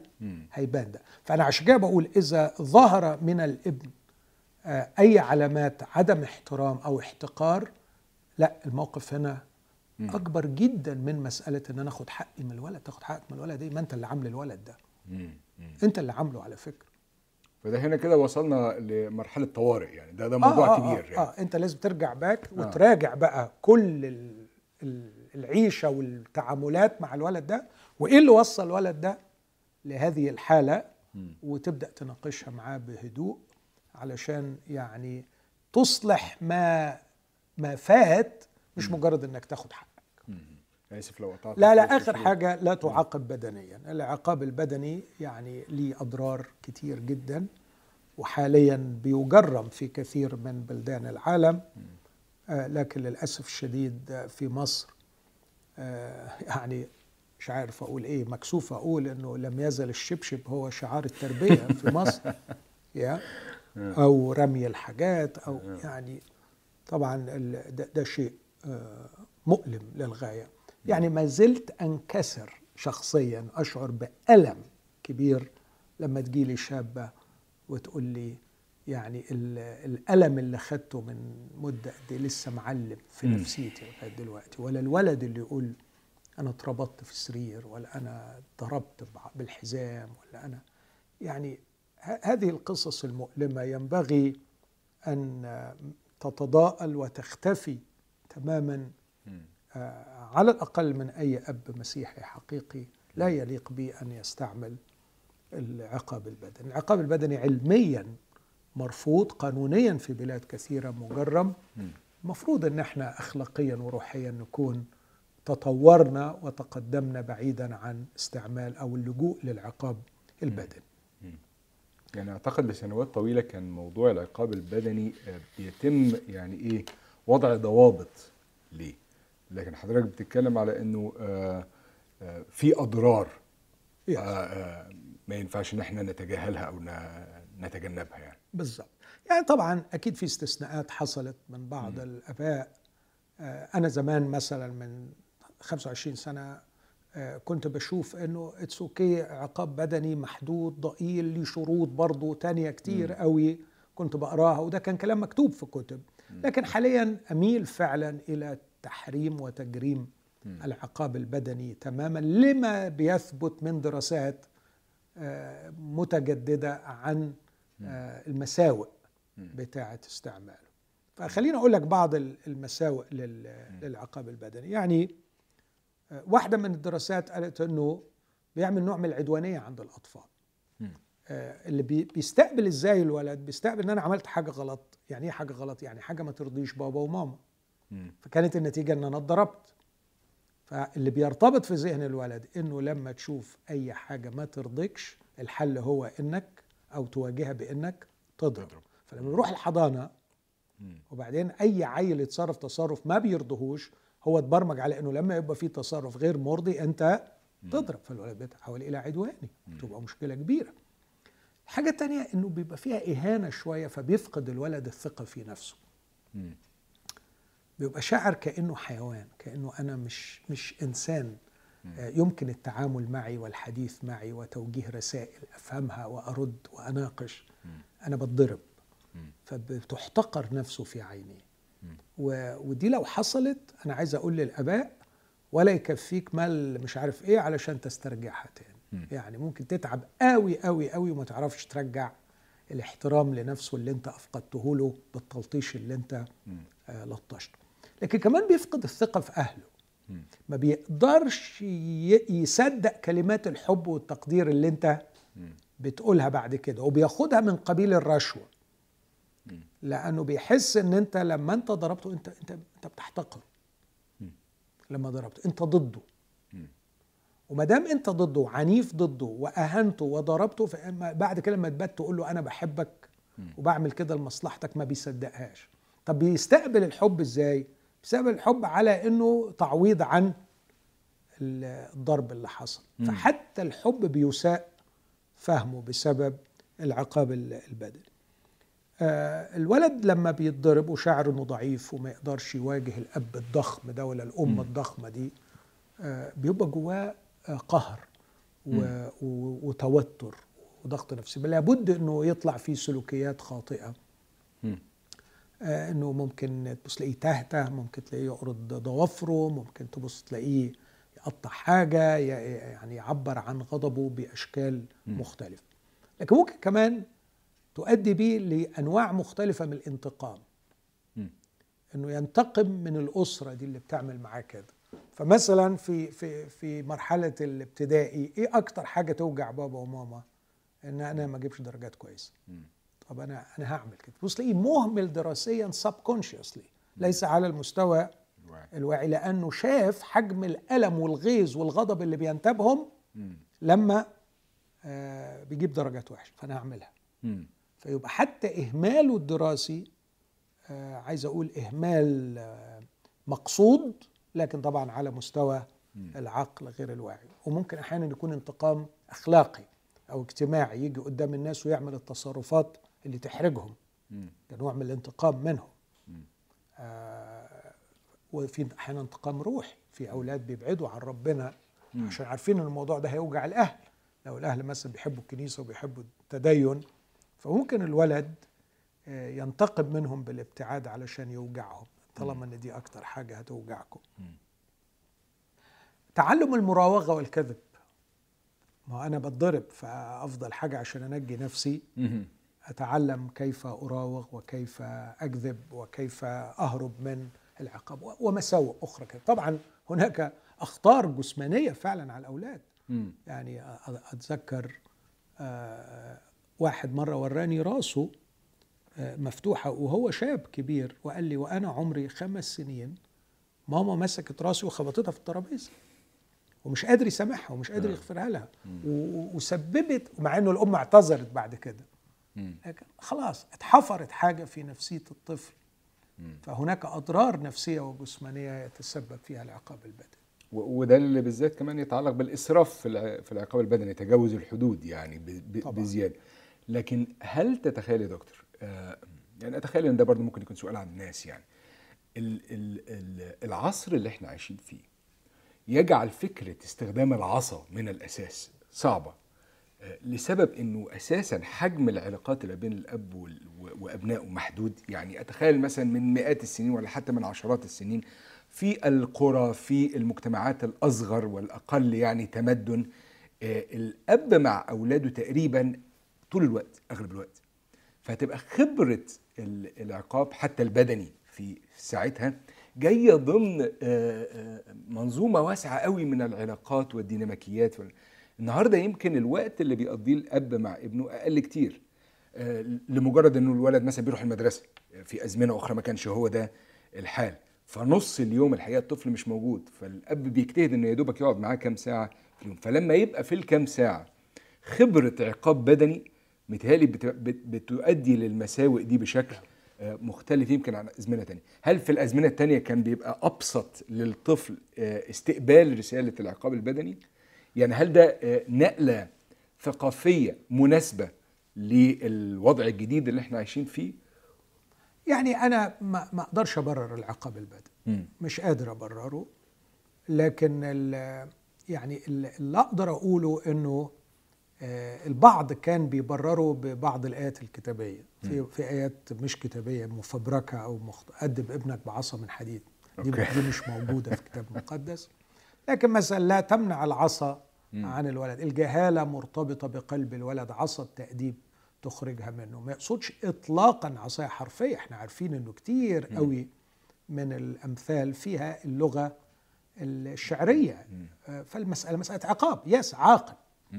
هيبان ده. فأنا عشان كده بقول إذا ظهر من الإبن آه، أي علامات عدم احترام أو احتقار لا الموقف هنا أكبر جدا من مسألة إن أنا أخد حقي من الولد. تاخد حقك من الولد إيه؟ ما أنت اللي عامل الولد ده. أنت اللي عامله على فكرة. فده هنا كده وصلنا لمرحلة طوارئ يعني. ده ده موضوع آه آه كبير آه, يعني. آه أنت لازم ترجع باك وتراجع بقى كل ال- ال- العيشة والتعاملات مع الولد ده وإيه اللي وصل الولد ده لهذه الحالة؟ وتبدأ تناقشها معاه بهدوء علشان يعني تصلح ما ما فات مش مجرد إنك تاخد حقك. آسف لو قطعت لا لا آخر حاجة لا تعاقب بدنيا. العقاب البدني يعني ليه أضرار كتير جدا وحاليا بيجرم في كثير من بلدان العالم. آه لكن للأسف الشديد في مصر يعني مش عارف أقول إيه مكسوف أقول إنه لم يزل الشبشب هو شعار التربية في مصر يا أو رمي الحاجات أو يعني طبعا ده, ده شيء آه، مؤلم للغاية. يعني ما زلت أنكسر شخصيا أشعر بألم كبير لما تجيلي شابة وتقول لي يعني ال- الألم اللي خدته من مدة قد إيه لسه معلم في مم. نفسيتي لغاية دلوقتي ولا الولد اللي يقول أنا اتربطت في السرير ولا أنا ضربت بالحزام ولا أنا يعني هذه القصص المؤلمة ينبغي أن تتضاءل وتختفي تماما. آه، على الأقل من أي أب مسيحي حقيقي لا يليق به أن يستعمل العقاب البدني، العقاب البدني علميا مرفوض قانونيا في بلاد كثيرة مجرم. المفروض إن إحنا اخلاقيا وروحيا نكون تطورنا وتقدمنا بعيدا عن استعمال أو اللجوء للعقاب البدني يعني أعتقد لسنوات طويلة كان موضوع العقاب البدني آه، بيتم يعني إيه وضع ضوابط ليه لكن حضرتك بتتكلم على إنه آه، آه، في. آه، ما ينفعش إن إحنا نتجاهلها أو نتجنبها يعني بالضبط. يعني طبعا أكيد في استثناءات حصلت من بعض الأباء. آه، أنا زمان مثلا من 25 سنة آه، كنت بشوف إنه it's okay عقاب بدني محدود ضئيل ليه شروط برضه تانية كتير قوي كنت بقراها وده كان كلام مكتوب في كتب. لكن حاليا أميل فعلا إلى تحريم وتجريم العقاب البدني تماما لما بيثبت من دراسات آه، متجددة عن المساوئ بتاعة استعماله. فخليني أقول لك بعض ال- المساوئ لل- للعقاب البدني. يعني آه، واحدة من الدراسات قالت إنه بيعمل نوع من العدوانية عند الأطفال. آه، اللي بي- بيستقبل إزاي الولد؟ بيستقبل إن أنا عملت حاجة غلط. يعني إيه حاجة غلط؟ يعني حاجة ما ترضيش بابا وماما. فكانت النتيجة إن أنا اتضربت. فاللي بيرتبط في ذهن الولد إنه لما تشوف أي حاجة ما ترضيكش الحل هو إنك أو تواجهها بإنك تضرب. تضرب. فلما نروح الحضانة. وبعدين أي عيل يتصرف تصرف ما بيرضهوش هو اتبرمج على إنه لما يبقى في تصرف غير مرضي أنت تضرب. فالولد بيتحول إلى عدواني. تبقى مشكلة كبيرة. الحاجة التانية إنه بيبقى فيها إهانة شوية فبيفقد الولد الثقة في نفسه. بيبقى شاعر كأنه حيوان كأنه أنا مش مش إنسان. يمكن التعامل معي والحديث معي وتوجيه رسائل أفهمها وأرد وأناقش. أنا بتضرب. فبتحتقر نفسه في عيني. و- ودي لو حصلت أنا عايز أقول للآباء ولا يكفيك مال مش عارف إيه علشان تسترجعها تاني. يعني ممكن تتعب قوي قوي قوي وما تعرفش ترجع الاحترام لنفسه اللي أنت أفقدته له بالتلطيش اللي أنت آه لطشته. لكن كمان بيفقد الثقة في أهله. ما بيقدرش يصدق كلمات الحب والتقدير اللي انت بتقولها بعد كده وبياخدها من قبيل الرشوة. لأنه بيحس إن أنت لما أنت ضربته أنت أنت أنت بتحتقره. لما ضربته أنت ضده. وما دام أنت ضده وعنيف ضده وأهنته وضربته بعد كده لما تبات تقول له أنا بحبك وبعمل كده لمصلحتك ما بيصدقهاش. طب بيستقبل الحب إزاي؟ بيستقبل الحب على إنه تعويض عن الضرب اللي حصل. فحتى الحب بيساء فهمه بسبب العقاب ال- البدني. آه، الولد لما بيتضرب وشعر إنه ضعيف وما يقدرش يواجه الأب الضخم ده ولا الأم الضخمة دي آه، بيبقى جواه آه، قهر و- وتوتر وضغط نفسي. بل لابد إنه يطلع فيه سلوكيات خاطئة. إنه ممكن تبص تلاقيه تهته ممكن تلاقيه يقرض ضوافره ممكن تبص تلاقيه يقطع حاجة يعني يعبر عن غضبه بأشكال مختلفة. لكن ممكن كمان تؤدي بيه لأنواع مختلفة من الانتقام. إنه ينتقم من الأسرة دي اللي بتعمل معاه كده. فمثلا في في في مرحلة الابتدائي إيه أكتر حاجة توجع بابا وماما؟ إن أنا ما أجيبش درجات كويسة. طب أنا أنا هعمل كده بص تلاقيه مهمل دراسيا سبكونشسلي ليس على المستوى الوعي. الواعي لأنه شاف حجم الألم والغيظ والغضب اللي بينتابهم. لما آه بيجيب درجات وحشة فأنا هعملها. فيبقى حتى إهماله الدراسي آه عايز أقول إهمال آه مقصود لكن طبعا على مستوى العقل غير الواعي وممكن أحيانا يكون انتقام أخلاقي أو اجتماعي يجي قدام الناس ويعمل التصرفات اللي تحرجهم. كنوع من الانتقام منهم. آه وفي أحيانا انتقام روحي. في أولاد بيبعدوا عن ربنا عشان عارفين إن الموضوع ده هيوجع الأهل. لو الأهل مثلا بيحبوا الكنيسة وبيحبوا التدين فممكن الولد آه، ينتقم منهم بالابتعاد علشان يوجعهم. طالما إن دي أكتر حاجة هتوجعكم. تعلم المراوغة والكذب. ما أنا بتضرب فأفضل حاجة عشان أنجي نفسي. مم. أتعلم كيف أراوغ وكيف أكذب وكيف أهرب من العقاب ومساوئ أخرى كده طبعا هناك أخطار جسمانية فعلا على الأولاد مم. يعني أ- أتذكر آه، واحد مرة وراني راسه مفتوحة وهو شاب كبير وقال لي وأنا عمري خمس سنين ماما مسكت راسي وخبطتها في الترابيزة ومش قادر يسامحها ومش قادر يغفرها لها وسببت مع إنه الأم اعتذرت بعد كده. لكن خلاص اتحفرت حاجة في نفسية الطفل. فهناك أضرار نفسية وجسمانية يتسبب فيها العقاب البدني. وده اللي بالذات كمان يتعلق بالإسراف في الع- في العقاب البدني تجاوز الحدود يعني ب- ب- طبعاً. بزيادة. لكن هل تتخيل يا دكتور آه، يعني أتخيل إن ده برضه ممكن يكون سؤال عن الناس يعني. ال- ال- ال- العصر اللي إحنا عايشين فيه يجعل فكرة استخدام العصا من الأساس صعبة. آه، لسبب إنه أساسا حجم العلاقات اللي بين الأب وأبنائه محدود. يعني أتخيل مثلا من مئات السنين ولا حتى من عشرات السنين في القرى في المجتمعات الأصغر والأقل يعني تمدن آه، الأب مع أولاده تقريبا طول الوقت أغلب الوقت. فهتبقى خبرة ال- العقاب حتى البدني في ساعتها جاية ضمن آه، آه، منظومة واسعة قوي من العلاقات والديناميكيات وال- النهارده يمكن الوقت اللي بيقضيه الأب مع ابنه أقل كتير آه، لمجرد إنه الولد مثلا بيروح المدرسة في أزمنة أخرى ما كانش هو ده الحال. فنص اليوم الحقيقة الطفل مش موجود فالأب بيجتهد إنه يا دوبك يقعد معاه كام ساعة في اليوم. فلما يبقى في الكام ساعة خبرة عقاب بدني متهيألي بت- بت- بتؤدي للمساوئ دي بشكل آه، مختلف يمكن عن أزمنة تانية. هل في الأزمنة التانية كان بيبقى أبسط للطفل آه، استقبال رسالة العقاب البدني؟ يعني هل ده آه، نقلة ثقافية مناسبة للوضع الجديد اللي إحنا عايشين فيه؟ يعني أنا ما ما أقدرش أبرر العقاب البدني. مش قادر أبرره. لكن ال- يعني ال- اللي أقدر أقوله إنه آه، البعض كان بيبرره ببعض الآيات الكتابية. في في آيات مش كتابية مفبركة أو مخت... أدب ابنك بعصا من حديد. دي. دي مش موجودة في كتاب مقدس لكن مثلا لا تمنع العصا عن الولد. الجهالة مرتبطة بقلب الولد عصا التأديب تخرجها منه. ما يقصدش اطلاقا عصاية حرفية إحنا عارفين إنه كتير قوي من الأمثال فيها اللغة الشعرية. آه، فالمسألة مسألة عقاب. yes عاقب.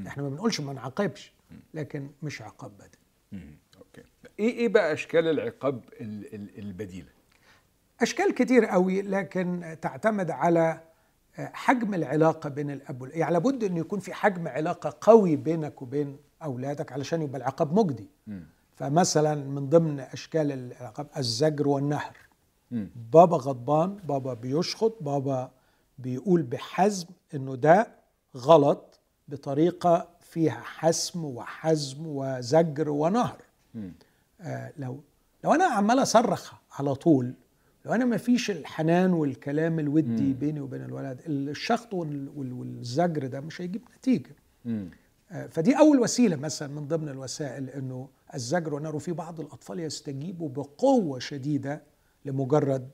إحنا ما بنقولش ما نعاقبش لكن مش عقاب مم. okay. إيه إيه بقى أشكال العقاب ال- ال- البديلة؟ أشكال كتير قوي لكن تعتمد على حجم العلاقة بين الأب والابن يعني لابد انه يكون في حجم علاقة قوي بينك وبين أولادك علشان يبقى العقاب مجدي. فمثلا من ضمن أشكال العقاب الزجر والنهر. بابا غضبان بابا بيشخط بابا بيقول بحزم إنه ده غلط بطريقة فيها حسم وحزم وزجر ونهر. آه لو لو أنا عمال أصرخ على طول لو أنا ما فيش الحنان والكلام الودي مم. بيني وبين الولد الشخط وال- وال- والزجر ده مش هيجيب نتيجة مم. آه، فدي أول وسيلة مثلا من ضمن الوسائل إنه الزجر والنار وفي بعض الأطفال يستجيبوا بقوة شديدة لمجرد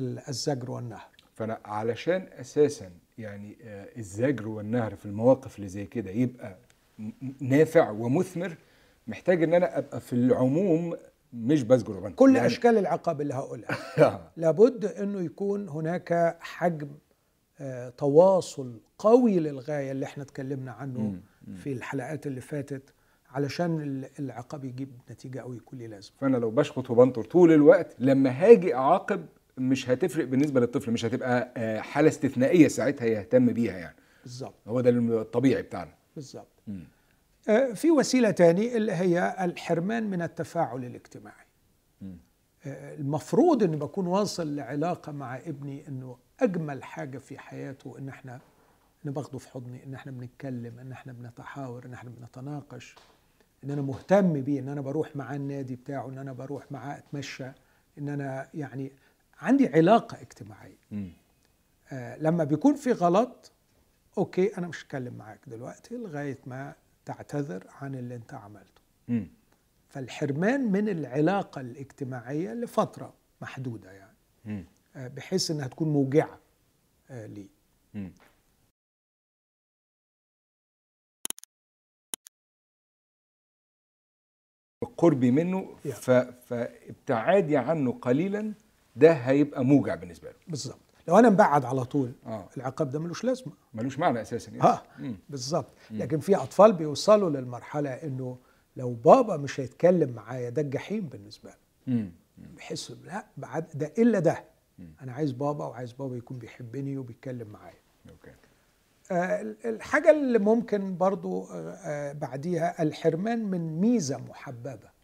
ال- الزجر والنهر فأنا علشان أساسا يعني آه، الزجر والنهر في المواقف اللي زي كده يبقى نافع ومثمر محتاج إن أنا أبقى في العموم مش بزجر وبنهر كل يعني أشكال العقاب اللي هقولها. لابد إنه يكون هناك حجم آه، تواصل قوي للغاية اللي إحنا اتكلمنا عنه مم، مم. في الحلقات اللي فاتت علشان ال- العقاب يجيب نتيجة أو يكون ليه لازمه فأنا لو بشخط وبنطر طول الوقت لما هاجي أعاقب مش هتفرق بالنسبة للطفل مش هتبقى آه، حالة استثنائية ساعتها يهتم بيها يعني. بالظبط. هو ده الطبيعي بتاعنا. بالظبط. آه، في وسيلة تاني اللي هي الحرمان من التفاعل الاجتماعي. آه، المفروض إني بكون واصل لعلاقة مع ابني إنه أجمل حاجة في حياته إن إحنا ان باخده في حضني إن إحنا بنتكلم إن إحنا بنتحاور إن إحنا بنتناقش إن أنا مهتم بيه إن أنا بروح معاه النادي بتاعه إن أنا بروح معاه أتمشى إن أنا يعني عندي علاقة اجتماعية. آه لما بيكون في غلط أوكي أنا مش هتكلم معاك دلوقتي لغاية ما تعتذر عن اللي انت عملته مم. فالحرمان من العلاقة الاجتماعية لفترة محدودة يعني مم. آه، بحيث إنها تكون موجعة آه، ليه مم. قربي منه Yeah. فابتعادي عنه قليلا ده هيبقى موجع بالنسبة له بالظبط لو أنا مبعد على طول آه. العقاب ده ملوش لازمة. ملوش معنى أساسا يعني. آه مم. بالظبط لكن في أطفال بيوصلوا للمرحلة إنه لو بابا مش هيتكلم معايا ده الجحيم بالنسبة له مم. بيحس لا بعد ده إلا ده. أنا عايز بابا وعايز بابا يكون بيحبني وبيتكلم معايا. okay. آه، الحاجة اللي ممكن برضو آه، آه، بعديها الحرمان من ميزة محببة. مم.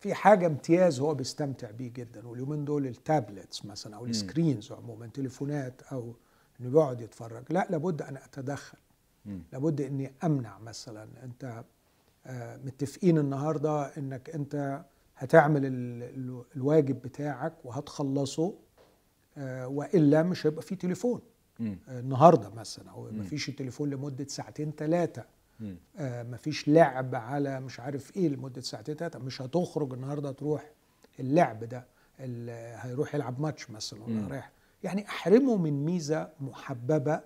في حاجة امتياز هو بيستمتع بيه جدا واليومين دول ال tablets مثلا أو ال screens عموما تليفونات أو إنه بيقعد يتفرج. لا لابد أن أتدخل. مم. لابد إني أمنع مثلا. أنت آه، متفقين النهاردة إنك أنت هتعمل ال- ال- الواجب بتاعك وهتخلصه آه، وإلا مش هيبقى في تليفون. مم. النهارده مثلا أو ما فيش التليفون لمدة ساعتين ثلاثة. آه ما فيش لعب على مش عارف إيه لمدة ساعتين ثلاثة مش هتخرج النهارده تروح اللعب ده هيروح يلعب ماتش مثلا ولا. رايح يعني احرمه من ميزة محببة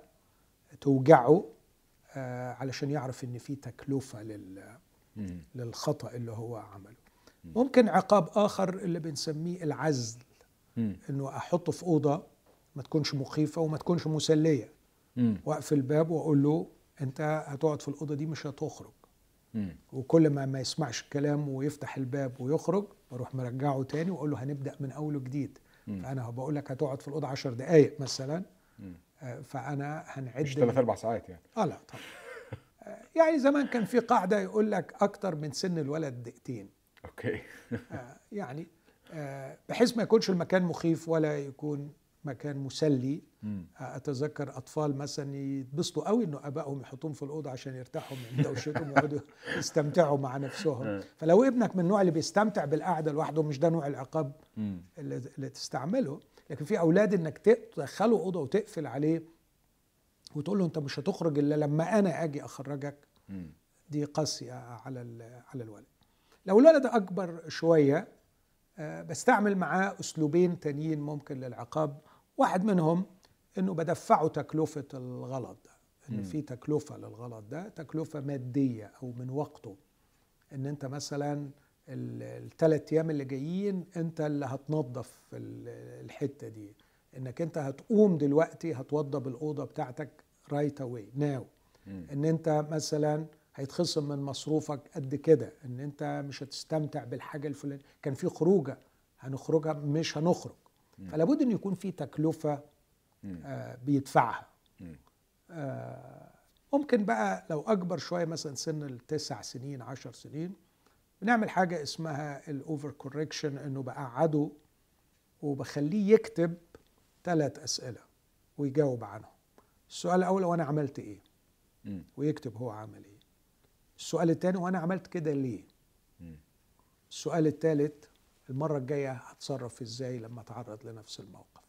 توجعه آه علشان يعرف ان في تكلفة لل. للخطأ اللي هو عمله ممكن عقاب آخر اللي بنسميه العزل. انه احطه في أوضة ما تكونش مخيفة وما تكونش مسلية. واقفل الباب واقول له انت هتقعد في الأوضة دي مش هتخرج مم. وكل ما ما يسمعش الكلام ويفتح الباب ويخرج بروح مرجعه تاني وأقول له هنبدأ من أول وجديد مم. فأنا بقول لك هتقعد في الأوضة 10 دقائق مثلا مم. آه، فأنا هنعد مش ثلاث أربع ساعات يعني آه لا طبعا آه، يعني زمان كان في قاعدة يقول لك أكتر من سن الولد دقيقتين أوكي آه، يعني آه، بحيث ما يكونش المكان مخيف ولا يكون مكان مسلي. أتذكر أطفال مثلا يتبسطوا قوي إنه أبائهم يحطوهم في الأوضة عشان يرتاحوا من دوشتهم ويقعدوا يستمتعوا مع نفسهم آه. فلو ابنك من النوع اللي بيستمتع بالقعدة لوحده مش ده نوع العقاب. اللي, تستعمله لكن في أولاد إنك تدخله أوضة وتقفل عليه وتقول له أنت مش هتخرج إلا لما أنا آجي أخرجك. دي قاسية على على الولد لو الولد أكبر شوية آه، بستعمل معاه أسلوبين تانيين ممكن للعقاب واحد منهم إنه بدفعه تكلفة الغلط ده. إن. في تكلفة للغلط ده تكلفة مادية أو من وقته. إن أنت مثلا الثلاث أيام اللي جايين أنت اللي هتنظف ال- الحتة دي. إنك أنت هتقوم دلوقتي هتوضب الأوضة بتاعتك right away now إن أنت مثلا هيتخصم من مصروفك قد كده. إن أنت مش هتستمتع بالحاجة الفلانية. كان في خروجة هنخرجها مش هنخرج. فلا بد إن يكون في تكلفة بيدفعها. آه ممكن بقى لو أكبر شوية مثلا سن التسع سنين عشر سنين بنعمل حاجة اسمها ال over correction إنه بقعده وبخليه يكتب ثلاث أسئلة ويجاوب عنهم. السؤال الأول وأنا عملت إيه؟ ويكتب هو عمل إيه. السؤال الثاني وأنا عملت كده ليه؟ السؤال الثالث المرة الجاية هتصرف إزاي لما اتعرض لنفس الموقف؟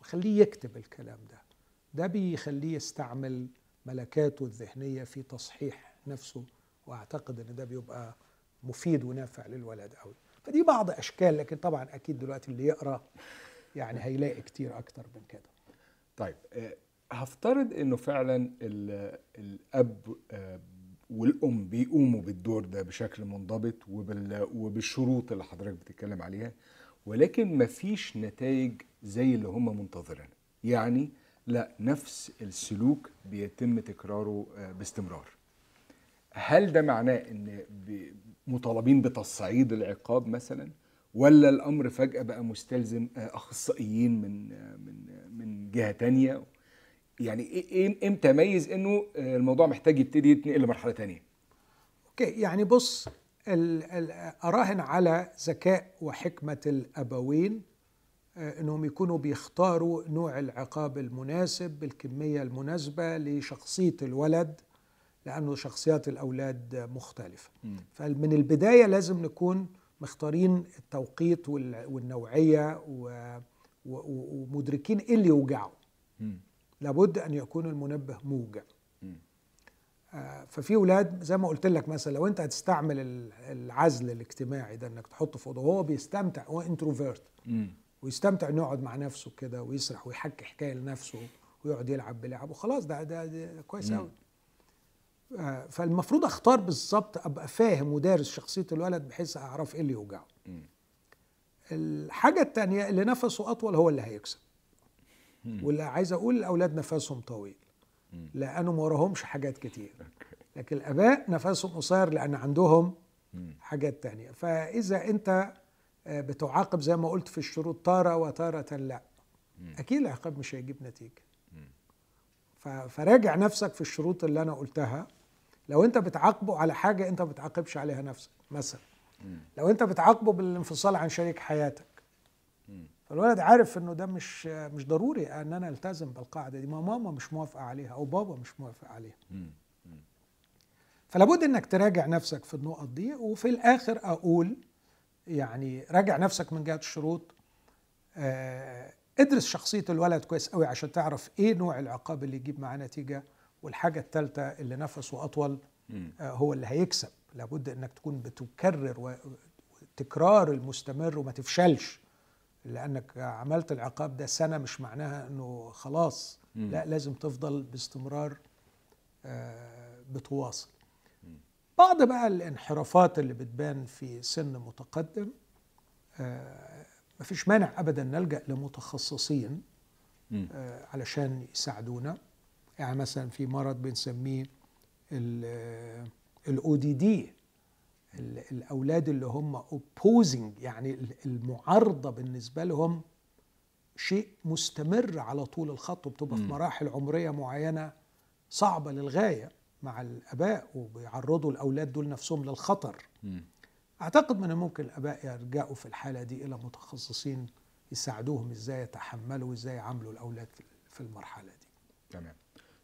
وخليه يكتب الكلام ده. ده بيخليه يستعمل ملكاته الذهنية في تصحيح نفسه وأعتقد إن ده بيبقى مفيد ونافع للولد قوي فدي بعض أشكال لكن طبعا أكيد دلوقتي اللي يقرأ يعني هيلاقي كتير أكتر من كده. طيب هفترض إنه فعلا الأب والأم بيقوموا بالدور ده بشكل منضبط وبالشروط اللي حضرتك بتتكلم عليها. ولكن مفيش نتائج زي اللي هم منتظرينها. يعني لا نفس السلوك بيتم تكراره باستمرار. هل ده معناه إن مطالبين بتصعيد العقاب مثلا؟ ولا الأمر فجأة بقى مستلزم أخصائيين من من من جهة تانية؟ يعني إمتى اميز إنه الموضوع محتاج يبتدي يتنقل لمرحلة تانية؟ أوكي يعني بص أراهن على ذكاء وحكمة الأبوين إنهم يكونوا بيختاروا نوع العقاب المناسب بالكمية المناسبة لشخصية الولد لأنه شخصيات الأولاد مختلفة. م. فمن البداية لازم نكون مختارين التوقيت والنوعية ومدركين إيه اللي يوجعه. لابد أن يكون المنبه موجع. آه ففي أولاد زي ما قلت لك مثلا لو انت هتستعمل العزل الاجتماعي ده انك تحطه في أوضة وهو بيستمتع هو انتروفيرت ويستمتع إنه يقعد مع نفسه كده ويسرح ويحكي حكاية لنفسه ويقعد يلعب بلعب وخلاص ده ده, ده كويس قوي آه فالمفروض أختار بالظبط أبقى فاهم ودارس شخصية الولد بحيث أعرف إيه اللي يوجعه. الحاجة الثانية اللي نفسه أطول هو اللي هيكسب. واللي عايز أقول الاولاد نفسهم طويل. لأنه ما وراهمش حاجات كتير. لكن الاباء نفسهم قصير لأن عندهم حاجات تانية. فاذا انت بتعاقب زي ما قلت في الشروط تارة وتارة لا. أكيد العقاب مش هيجيب نتيجة. فراجع نفسك في الشروط اللي أنا قلتها. لو انت بتعاقبه على حاجة انت ما بتعاقبش عليها نفسك مثلا. لو انت بتعاقبه بالانفصال عن شريك حياتك فالولد عارف إنه ده مش مش ضروري إن أنا ألتزم بالقاعدة دي. ما ماما مش موافقة عليها أو بابا مش موافق عليها. فلا بد إنك تراجع نفسك في النقط دي وفي الآخر أقول يعني راجع نفسك من جهة الشروط. آه ادرس شخصية الولد كويس قوي عشان تعرف إيه نوع العقاب اللي يجيب معاه نتيجة والحاجة الثالثه اللي نفسه اطول آه هو اللي هيكسب. لابد إنك تكون بتكرر والتكرار المستمر وما تفشلش. لأنك عملت العقاب ده سنة مش معناها إنه خلاص. مم. لا لازم تفضل باستمرار آه بتواصل. بعض بقى الانحرافات اللي بتبان في سن متقدم آه مفيش مانع ابدا نلجأ لمتخصصين آه علشان يساعدونا. يعني مثلا في مرض بنسميه الاو دي دي الأولاد اللي هم اوبوزنج يعني المعارضة بالنسبة لهم شيء مستمر على طول الخط وبتبقى في مراحل عمرية معينة صعبة للغاية مع الأباء وبيعرضوا الأولاد دول نفسهم للخطر. م. أعتقد من الممكن الأباء يلجأوا في الحالة دي إلى متخصصين يساعدوهم إزاي يتحملوا وإزاي يعاملوا الأولاد في المرحلة دي. تمام.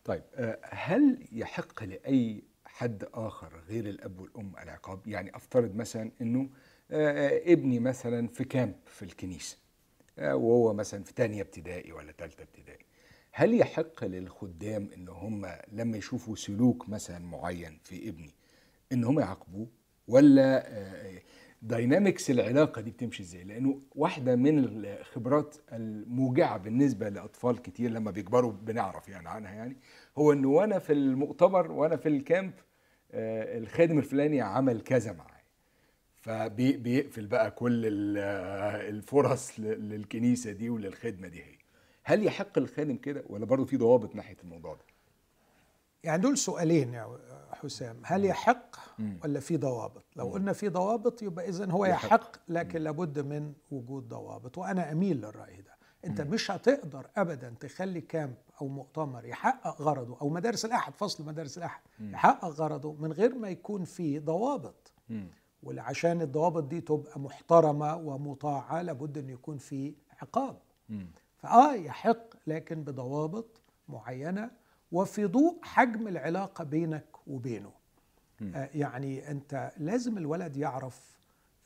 طيب هل يحق لأي حد آخر غير الأب والأم العقاب. يعني أفترض مثلا إنه ابني مثلا في كامب في الكنيسة وهو مثلا في تانية ابتدائي ولا تالتة ابتدائي. هل يحق للخدام إن هم لما يشوفوا سلوك مثلا معين في ابني إن هم يعاقبوه؟ ولا داينامكس العلاقة دي بتمشي إزاي؟ لأنه واحدة من الخبرات الموجعة بالنسبة لأطفال كتير لما بيكبروا بنعرف يعني عنها يعني هو إنه وأنا في المؤتمر وأنا في الكامب آه الخادم الفلاني عمل كذا معايا. فبيقفل بقى كل الفرص للكنيسة دي وللخدمة دي هي. هل يحق الخادم كده ولا برضه في ضوابط ناحية الموضوع ده؟ يعني دول سؤالين يا حسام. هل يحق ولا في ضوابط؟ لو قلنا في ضوابط يبقى اذا هو يحق. يحق لكن لابد من وجود ضوابط. وأنا أميل للرأي ده. أنت مش هتقدر ابدا تخلي كامب أو مؤتمر يحقق غرضه أو مدارس الأحد فصل مدارس الأحد يحقق غرضه من غير ما يكون في ضوابط. وعشان الضوابط دي تبقى محترمة ومطاعة لابد إن يكون في عقاب. فآه يحق لكن بضوابط معينة وفي ضوء حجم العلاقة بينك وبينه. آه يعني أنت لازم الولد يعرف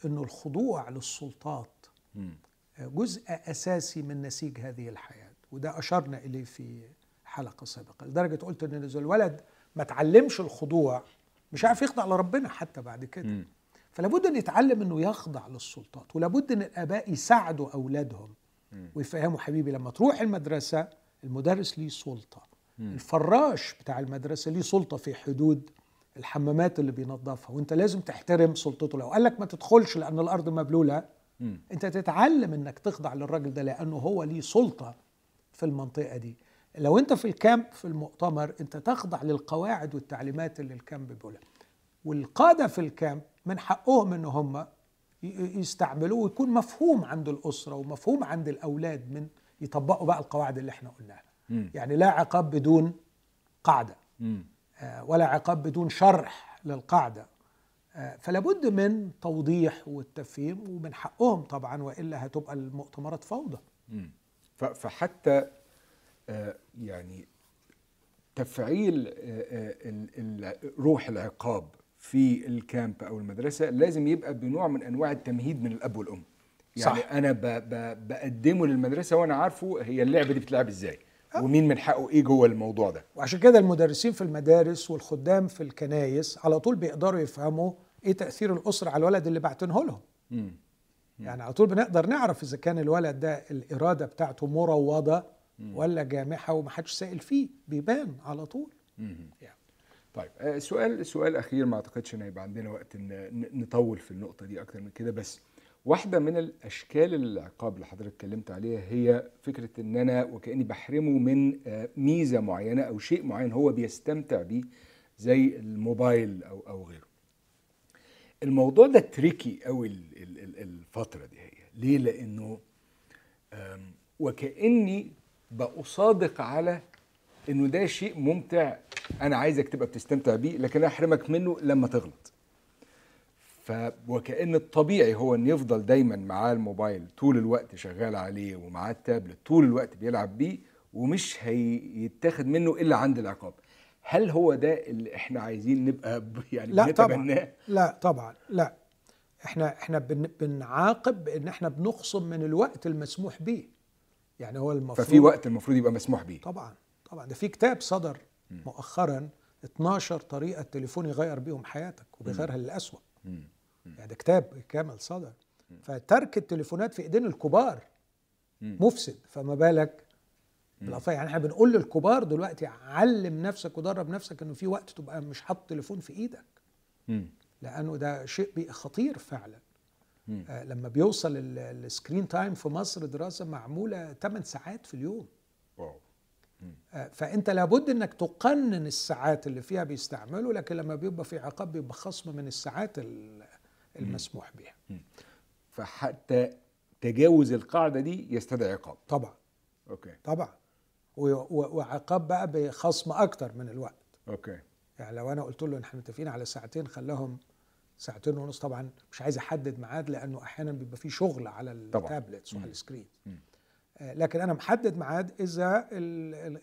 انه الخضوع للسلطات آه جزء أساسي من نسيج هذه الحياة. وده أشرنا إليه في حلقة سابقة. لدرجة قلت إن إذا الولد ما تعلمش الخضوع مش عارف يخضع لربنا حتى بعد كده. فلابد إن يتعلم إنه يخضع للسلطات ولابد إن الآباء يساعدوا أولادهم ويفهموا حبيبي لما تروح المدرسة المدرس ليه سلطة. الفراش بتاع المدرسة ليه سلطة في حدود الحمامات اللي بينظفها. وأنت لازم تحترم سلطته. لو قال لك ما تدخلش لأن الأرض مبلولة أنت تتعلم إنك تخضع للراجل ده لأنه هو ليه سلطة. في المنطقة دي. لو انت في ال camp في المؤتمر انت تخضع للقواعد والتعليمات اللي ال camp بيقولها. والقادة في ال camp من حقهم إن هم يستعملوه ويكون مفهوم عند الأسرة ومفهوم عند الأولاد من يطبقوا بقى القواعد اللي إحنا قلناها. يعني لا عقاب بدون قاعدة. آه ولا عقاب بدون شرح للقاعدة. آه فلا بد من توضيح والتفهيم ومن حقهم طبعا وإلا هتبقى المؤتمرات فوضى. فحتى آه يعني تفعيل روح العقاب في الكامب أو المدرسة لازم يبقى بنوع من أنواع التمهيد من الأب والأم يعني صح. أنا ب ب بقدمه للمدرسة وأنا عارفه هي اللعبة دي بتلعب إزاي ومين من حقه إيه جوه الموضوع ده وعشان كده المدرسين في المدارس والخدام في الكنايس على طول بيقدروا يفهموا إيه تأثير الأسرة على الولد اللي بعتنه لهم. يعني على طول بنقدر نعرف إذا كان الولد ده الإرادة بتاعته مروضة. ولا جامحة ومحدش سائل فيه بيبان على طول يعني. طيب سؤال سؤال أخير ما أعتقدش إن هيبقى عندنا وقت ان نطول في النقطة دي أكتر من كده بس واحدة من الأشكال العقاب اللي حضرتك اتكلمت عليها هي فكرة إن أنا وكأني بحرمه من ميزة معينة أو شيء معين هو بيستمتع بيه زي الموبايل أو أو غيره. الموضوع ده تريكي قوي الفترة دي هي. ليه؟ لأنه وكأني بصادق على إنه ده شيء ممتع أنا عايزك تبقى بتستمتع بيه لكن أحرمك منه لما تغلط. ف وكأن الطبيعي هو ان يفضل دايما معاه الموبايل طول الوقت شغال عليه ومعاه التابلت طول الوقت بيلعب بيه ومش هيتاخد منه إلا عند العقاب. هل هو ده اللي إحنا عايزين نبقى يعني لا طبعا. لا طبعا. لا. إحنا إحنا بن بنعاقب إن إحنا بنخصم من الوقت المسموح به يعني هو المفروض ففي وقت المفروض يبقى مسموح بيه. طبعا طبعا. ده في كتاب صدر مؤخرا 12 طريقة تليفون يغير بيهم حياتك وبيغيرها للأسوأ. يعني ده كتاب كامل صدر. فترك التليفونات في إيدين الكبار. مفسد. فما بالك بالاطفال يعني إحنا بنقول للكبار دلوقتي علم نفسك ودرب نفسك إنه في وقت تبقى مش حاطط تليفون في إيدك. لأنه ده شيء خطير فعلا. آه لما بيوصل ال screen time في مصر دراسة معمولة 8 ساعات في اليوم. wow. فأنت لابد إنك تقنن الساعات اللي فيها بيستعملوا لكن لما بيبقى في عقاب بيبقى خصم من الساعات المسموح بها فحتى تجاوز القاعدة دي يستدعي عقاب. طبعا. okay. طبعا. وعقاب بقى بخصم أكتر من الوقت. أوكي. يعني لو أنا قلت له إحنا متفقين على ساعتين خلاهم ساعتين ونص. طبعا مش عايز أحدد ميعاد لأنه أحيانا بيبقى في شغل على ال tablets وعلى ال screen لكن أنا محدد ميعاد إذا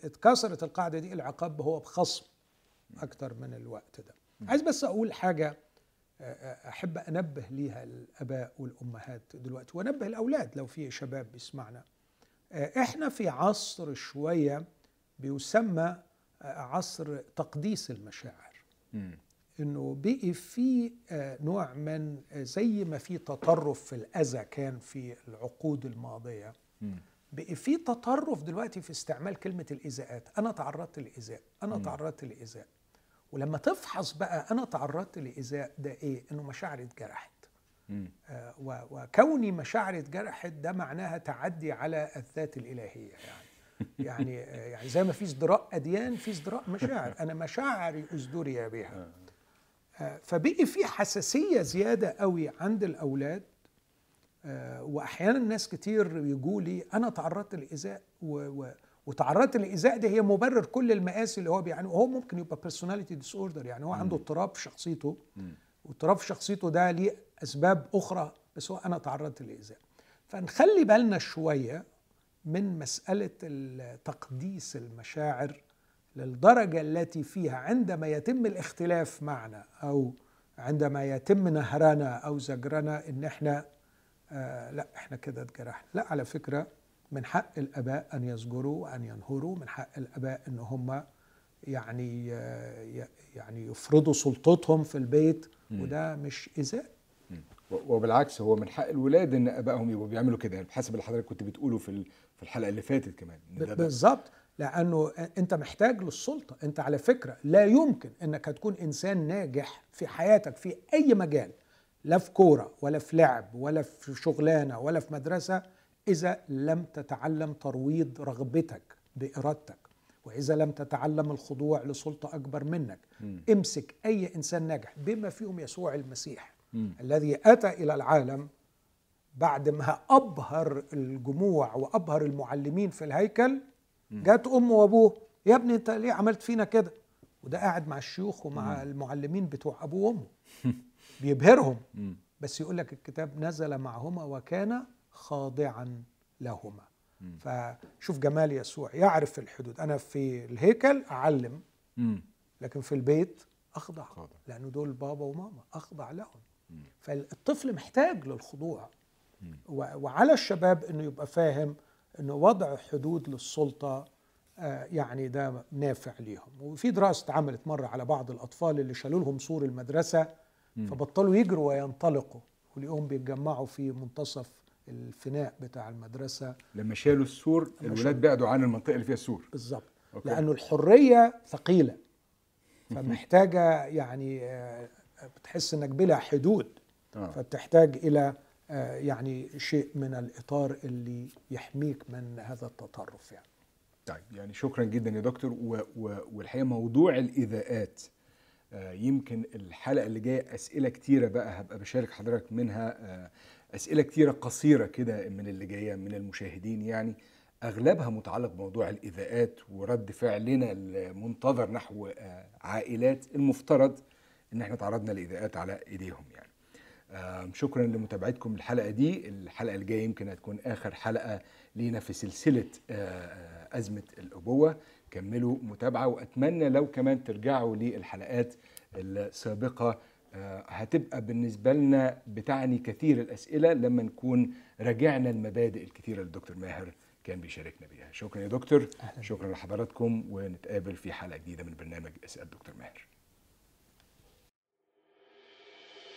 اتكسرت القاعدة دي العقاب هو بخصم أكتر من الوقت ده. عايز بس أقول حاجة أحب أنبه ليها الآباء والأمهات دلوقتي وأنبه الأولاد لو في شباب بيسمعنا. إحنا في عصر شوية بيسمى عصر تقديس المشاعر. إنه بقي في نوع من زي ما في تطرف في الأذى كان في العقود الماضية. بقي في تطرف دلوقتي في استعمال كلمة الإيذاءات أنا تعرضت لإيذاء أنا تعرضت لإيذاء ولما تفحص بقى أنا تعرضت لإيذاء ده إيه؟ إنه مشاعري اتجرحت. آه وكوني مشاعري اتجرحت ده معناها تعدي على الذات الإلهية يعني. يعني يعني زي ما في ازدراء أديان في ازدراء مشاعر. أنا مشاعري أزدري بها آه، فبقي في حساسية زيادة قوي عند الأولاد. آه، وأحيانا ناس كتير يجوا لي أنا تعرضت لايذاء وتعرضت للايذاء دي هي مبرر كل المآسي اللي هو بيعاني وهو ممكن يبقى personality disorder يعني هو عنده اضطراب في شخصيته. واضطراب في شخصيته ده ليه أسباب أخرى بس هو أنا تعرضت لايذاء فنخلي بالنا شوية من مسألة ال- تقديس المشاعر للدرجة التي فيها عندما يتم الاختلاف معنا أو عندما يتم نهرنا أو زجرنا إن إحنا آه لا إحنا كده اتجرحنا. لا على فكرة من حق الآباء أن يزجروا وأن ينهروا من حق الآباء إن هم يعني آه، يعني يفرضوا سلطتهم في البيت وده مش إيذاء. وبالعكس هو من حق الولاد إن أبائهم يبقوا بيعملوا كده يعني بحسب اللي حضرتك كنت بتقوله في في الحلقة اللي فاتت كمان بالظبط. لأنه أنت محتاج للسلطة. أنت على فكرة لا يمكن إنك هتكون إنسان ناجح في حياتك في أي مجال لا في كورة ولا في لعب ولا في شغلانة ولا في مدرسة إذا لم تتعلم ترويض رغبتك بإرادتك وإذا لم تتعلم الخضوع لسلطة أكبر منك. امسك أي إنسان ناجح بما فيهم يسوع المسيح. الذي أتى إلى العالم بعد ما أبهر الجموع وأبهر المعلمين في الهيكل جت أمه وأبوه يا ابني أنت ليه عملت فينا كده؟ وده قاعد مع الشيوخ ومع المعلمين بتوع أبوه وأمه. بيبهرهم. بس يقول لك الكتاب نزل معهما وكان خاضعا لهما. فشوف جمال يسوع يعرف الحدود. أنا في الهيكل أعلم مم. لكن في البيت أخضع خاضع. لأنه دول بابا وماما أخضع لهم. فالطفل محتاج للخضوع. وعلى الشباب إنه يبقى فاهم إنه وضع حدود للسلطة آه، يعني ده نافع ليهم. وفي دراسة اتعملت مرة على بعض الأطفال اللي شالوا لهم سور المدرسة فبطلوا يجروا وينطلقوا ولقوهم بيتجمعوا في منتصف الفناء بتاع المدرسة. لما شالوا السور الولاد بعدوا عن المنطقة اللي فيها السور. بالظبط. لأنه الحرية ثقيلة فمحتاجة يعني آه، بتحس إنك بلا حدود آه. فبتحتاج إلى آه، يعني شيء من الإطار اللي يحميك من هذا التطرف يعني. طيب يعني شكرا جدا يا دكتور. و و والحقيقة موضوع الإيذاءات آه، يمكن الحلقة اللي جاية أسئلة كتيرة بقى هبقى بشارك حضرتك منها آه، أسئلة كتيرة قصيرة كده من اللي جاية من المشاهدين يعني. أغلبها متعلق بموضوع الإيذاءات ورد فعلنا المنتظر نحو عائلات المفترض إن إحنا تعرضنا لإيذاءات على إيديهم يعني. شكرا لمتابعتكم الحلقة دي. الحلقة الجاية يمكن هتكون آخر حلقة لينا في سلسلة آه، آه، أزمة الأبوة. كملوا متابعة وأتمنى لو كمان ترجعوا للحلقات السابقة آه، هتبقى بالنسبة لنا بتعني كثير الأسئلة لما نكون راجعنا المبادئ الكثيرة اللي الدكتور ماهر كان بيشاركنا بيها. شكرا يا دكتور. شكرا لحضراتكم ونتقابل في حلقة جديدة من برنامج اسال دكتور ماهر.